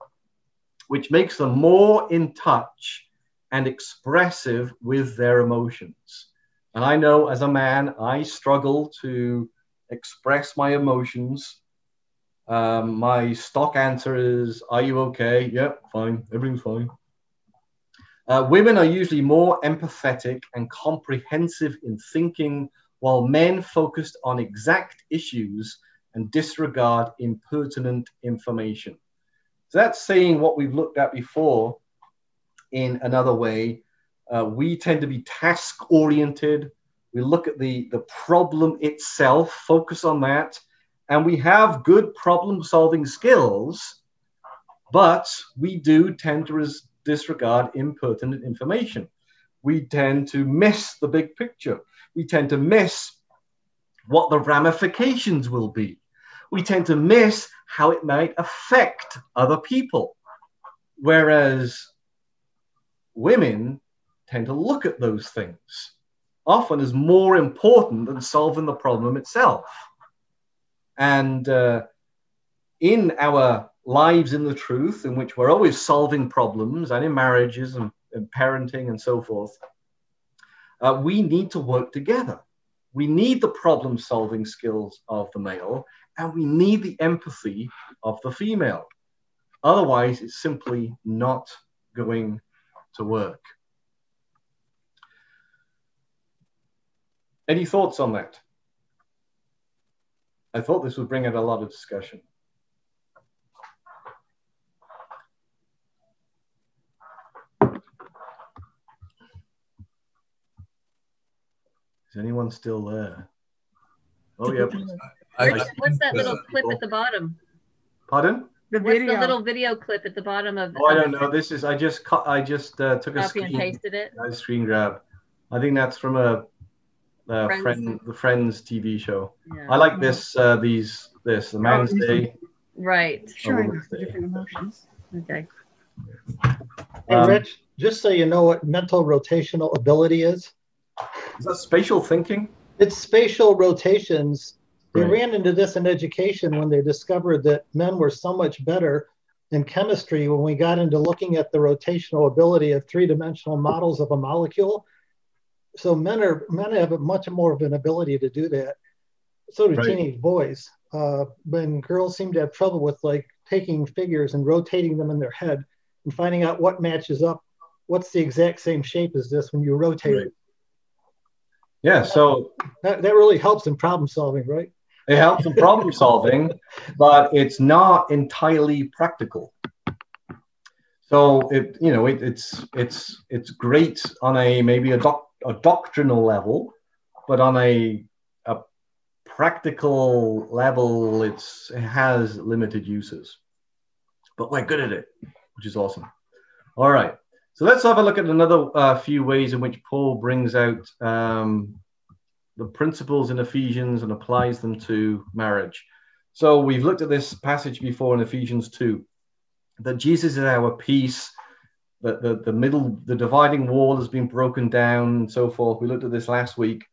which makes them more in touch and expressive with their emotions. And I know as a man, I struggle to express my emotions um, my stock answer is, Are you okay? Yep, fine. Everything's fine. Uh, women are usually more empathetic and comprehensive in thinking, while men focused on exact issues and disregard impertinent information. So that's saying what we've looked at before in another way. Uh, we tend to be task oriented. We look at the, the problem itself, focus on that, and we have good problem solving skills, but we do tend to res- disregard impertinent information. We tend to miss the big picture. We tend to miss what the ramifications will be. We tend to miss how it might affect other people. Whereas women tend to look at those things often as more important than solving the problem itself. And uh, in our lives in the truth, in which we're always solving problems, and in marriages and, and parenting and so forth, uh, we need to work together. We need the problem solving skills of the male, and we need the empathy of the female. Otherwise, it's simply not going to work. Any thoughts on that? I thought this would bring out a lot of discussion. Is anyone still there? Oh, yeah. what's that little clip at the bottom? Pardon? The what's the little video clip at the bottom of? Oh, I don't know. This is I just cut. I just uh, took a copy screen. and pasted it. A screen grab. I think that's from a, a Friends. friend, the Friends TV show. Yeah. I like this. Uh, these this the Man's Day. Right. showing Day. different emotions. Okay. Hey, Um, Rich, just so you know what mental rotational ability is, Is that spatial thinking? it's spatial rotations. They Right. ran into this in education when they discovered that men were so much better in chemistry when we got into looking at the rotational ability of three-dimensional models of a molecule. So men are men have a much more of an ability to do that. So do Right. teenage boys. Uh, when girls seem to have trouble with like taking figures and rotating them in their head and finding out what matches up, what's the exact same shape as this when you rotate Right. it. Yeah. So That, that really helps in problem solving, right? it helps in problem solving, but it's not entirely practical. So it you know it, it's it's it's great on a maybe a, doc, a doctrinal level, but on a a practical level, it's it has limited uses. But we're good at it, which is awesome. All right. So let's have a look at another uh, few ways in which Paul brings out um, the principles in Ephesians and applies them to marriage. So we've looked at this passage before in Ephesians 2 that Jesus is our peace, that the, the middle, the dividing wall has been broken down, and so forth. We looked at this last week.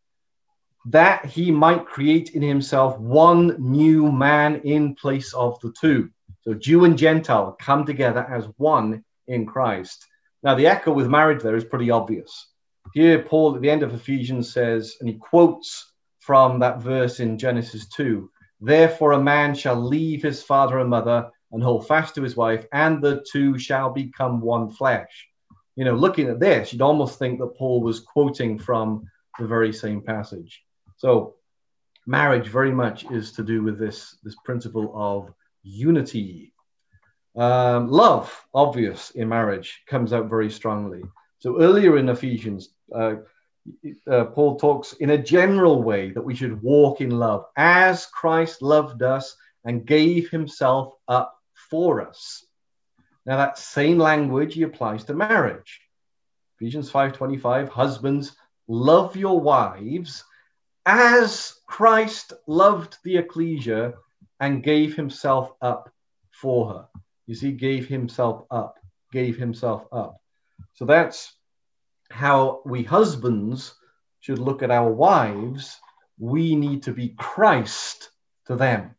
That he might create in himself one new man in place of the two. So Jew and Gentile come together as one in Christ. Now, the echo with marriage there is pretty obvious. Here, Paul at the end of Ephesians says, and he quotes from that verse in Genesis 2 Therefore, a man shall leave his father and mother and hold fast to his wife, and the two shall become one flesh. You know, looking at this, you'd almost think that Paul was quoting from the very same passage. So, marriage very much is to do with this, this principle of unity. Um, love, obvious in marriage, comes out very strongly. So earlier in Ephesians, uh, uh, Paul talks in a general way that we should walk in love as Christ loved us and gave himself up for us. Now that same language he applies to marriage. Ephesians 5:25 husbands love your wives as Christ loved the ecclesia and gave himself up for her. You see, gave himself up, gave himself up. So that's how we husbands should look at our wives. We need to be Christ to them.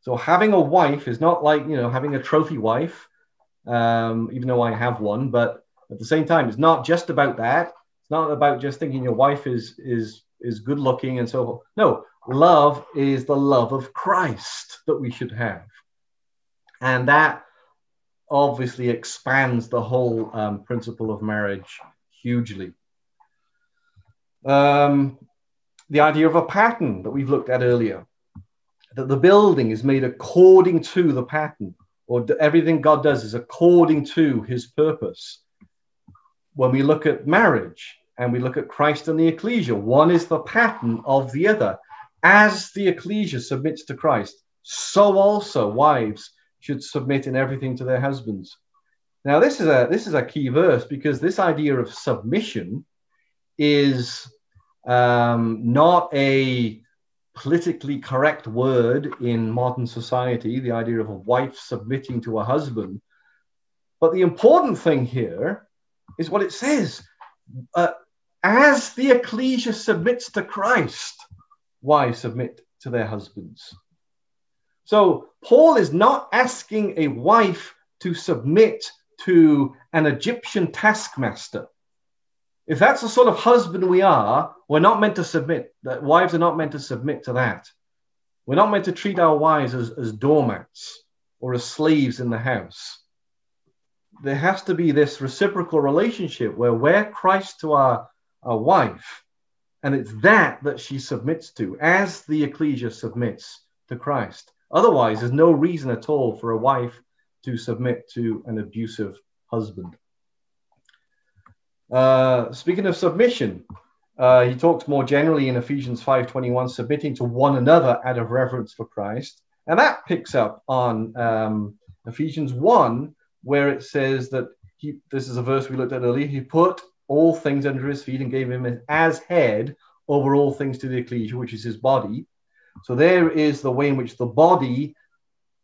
So having a wife is not like, you know, having a trophy wife, um, even though I have one, but at the same time, it's not just about that. It's not about just thinking your wife is is is good looking and so forth. No, love is the love of Christ that we should have. And that obviously expands the whole um, principle of marriage hugely. Um, the idea of a pattern that we've looked at earlier, that the building is made according to the pattern, or everything God does is according to his purpose. When we look at marriage and we look at Christ and the ecclesia, one is the pattern of the other. As the ecclesia submits to Christ, so also wives should submit in everything to their husbands. Now, this is a this is a key verse because this idea of submission is um, not a politically correct word in modern society. The idea of a wife submitting to a husband, but the important thing here is what it says: uh, as the ecclesia submits to Christ, wives submit to their husbands. So Paul is not asking a wife to submit to an Egyptian taskmaster. If that's the sort of husband we are, we're not meant to submit. That wives are not meant to submit to that. We're not meant to treat our wives as, as doormats or as slaves in the house. There has to be this reciprocal relationship where we're Christ to our, our wife, and it's that that she submits to as the ecclesia submits to Christ. Otherwise, there's no reason at all for a wife to submit to an abusive husband. Uh, speaking of submission, uh, he talks more generally in Ephesians 5:21, submitting to one another out of reverence for Christ, and that picks up on um, Ephesians 1, where it says that he. This is a verse we looked at earlier. He put all things under his feet and gave him as head over all things to the ecclesia, which is his body, so there is the way in which the body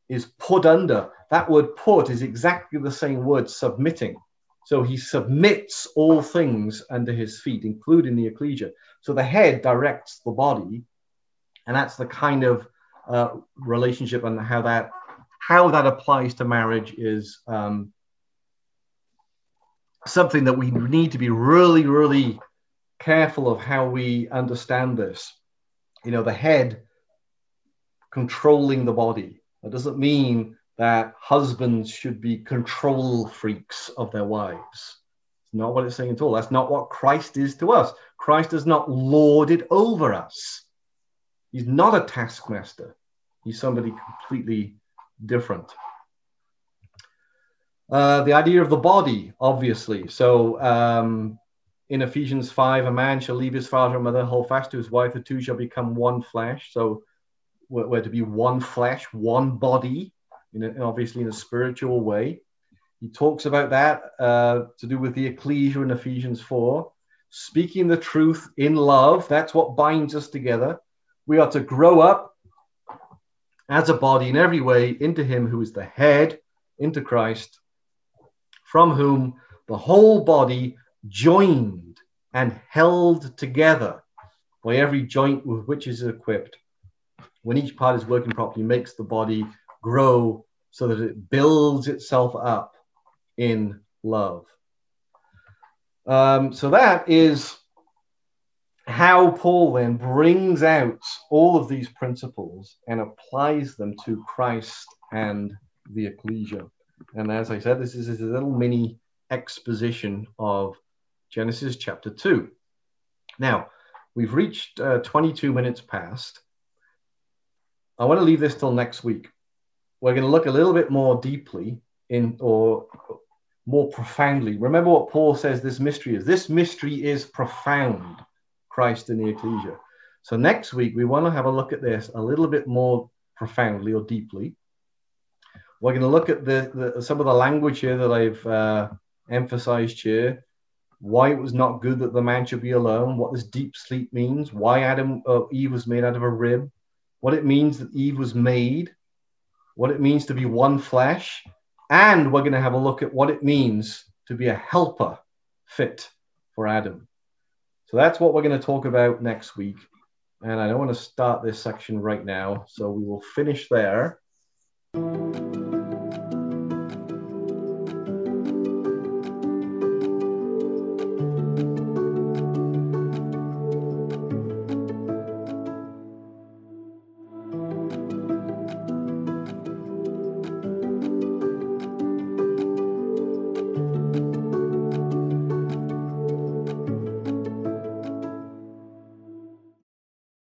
is put under. That word put is exactly the same word submitting. So he submits all things under his feet, including the ecclesia. So the head directs the body, and that's the kind of uh, relationship and how that how that applies to marriage is um, something that we need to be really, really careful of how we understand this. You know, the head controlling the body. That doesn't mean that husbands should be control freaks of their wives. It's not what it's saying at all. That's not what Christ is to us. Christ does not lord it over us. He's not a taskmaster. He's somebody completely different. Uh, the idea of the body, obviously. So um, in Ephesians 5, a man shall leave his father and mother, hold fast to his wife, the two shall become one flesh. So we're, we're to be one flesh, one body, in a, obviously in a spiritual way. He talks about that uh, to do with the ecclesia in Ephesians 4. Speaking the truth in love, that's what binds us together. We are to grow up as a body in every way into Him who is the head, into Christ, from whom the whole body joined and held together by every joint with which is equipped when each part is working properly, makes the body grow so that it builds itself up in love. Um, so that is how Paul then brings out all of these principles and applies them to Christ and the ecclesia. And as I said, this is a little mini exposition of Genesis chapter 2. Now, we've reached uh, 22 minutes past. I want to leave this till next week. We're going to look a little bit more deeply in or more profoundly. Remember what Paul says this mystery is. This mystery is profound, Christ in the ecclesia. So next week we want to have a look at this a little bit more profoundly or deeply. We're going to look at the, the some of the language here that I've uh, emphasized here. Why it was not good that the man should be alone. What this deep sleep means. Why Adam uh, Eve was made out of a rib what it means that Eve was made, what it means to be one flesh, and we're going to have a look at what it means to be a helper fit for Adam. So that's what we're going to talk about next week. And I don't want to start this section right now, so we will finish there.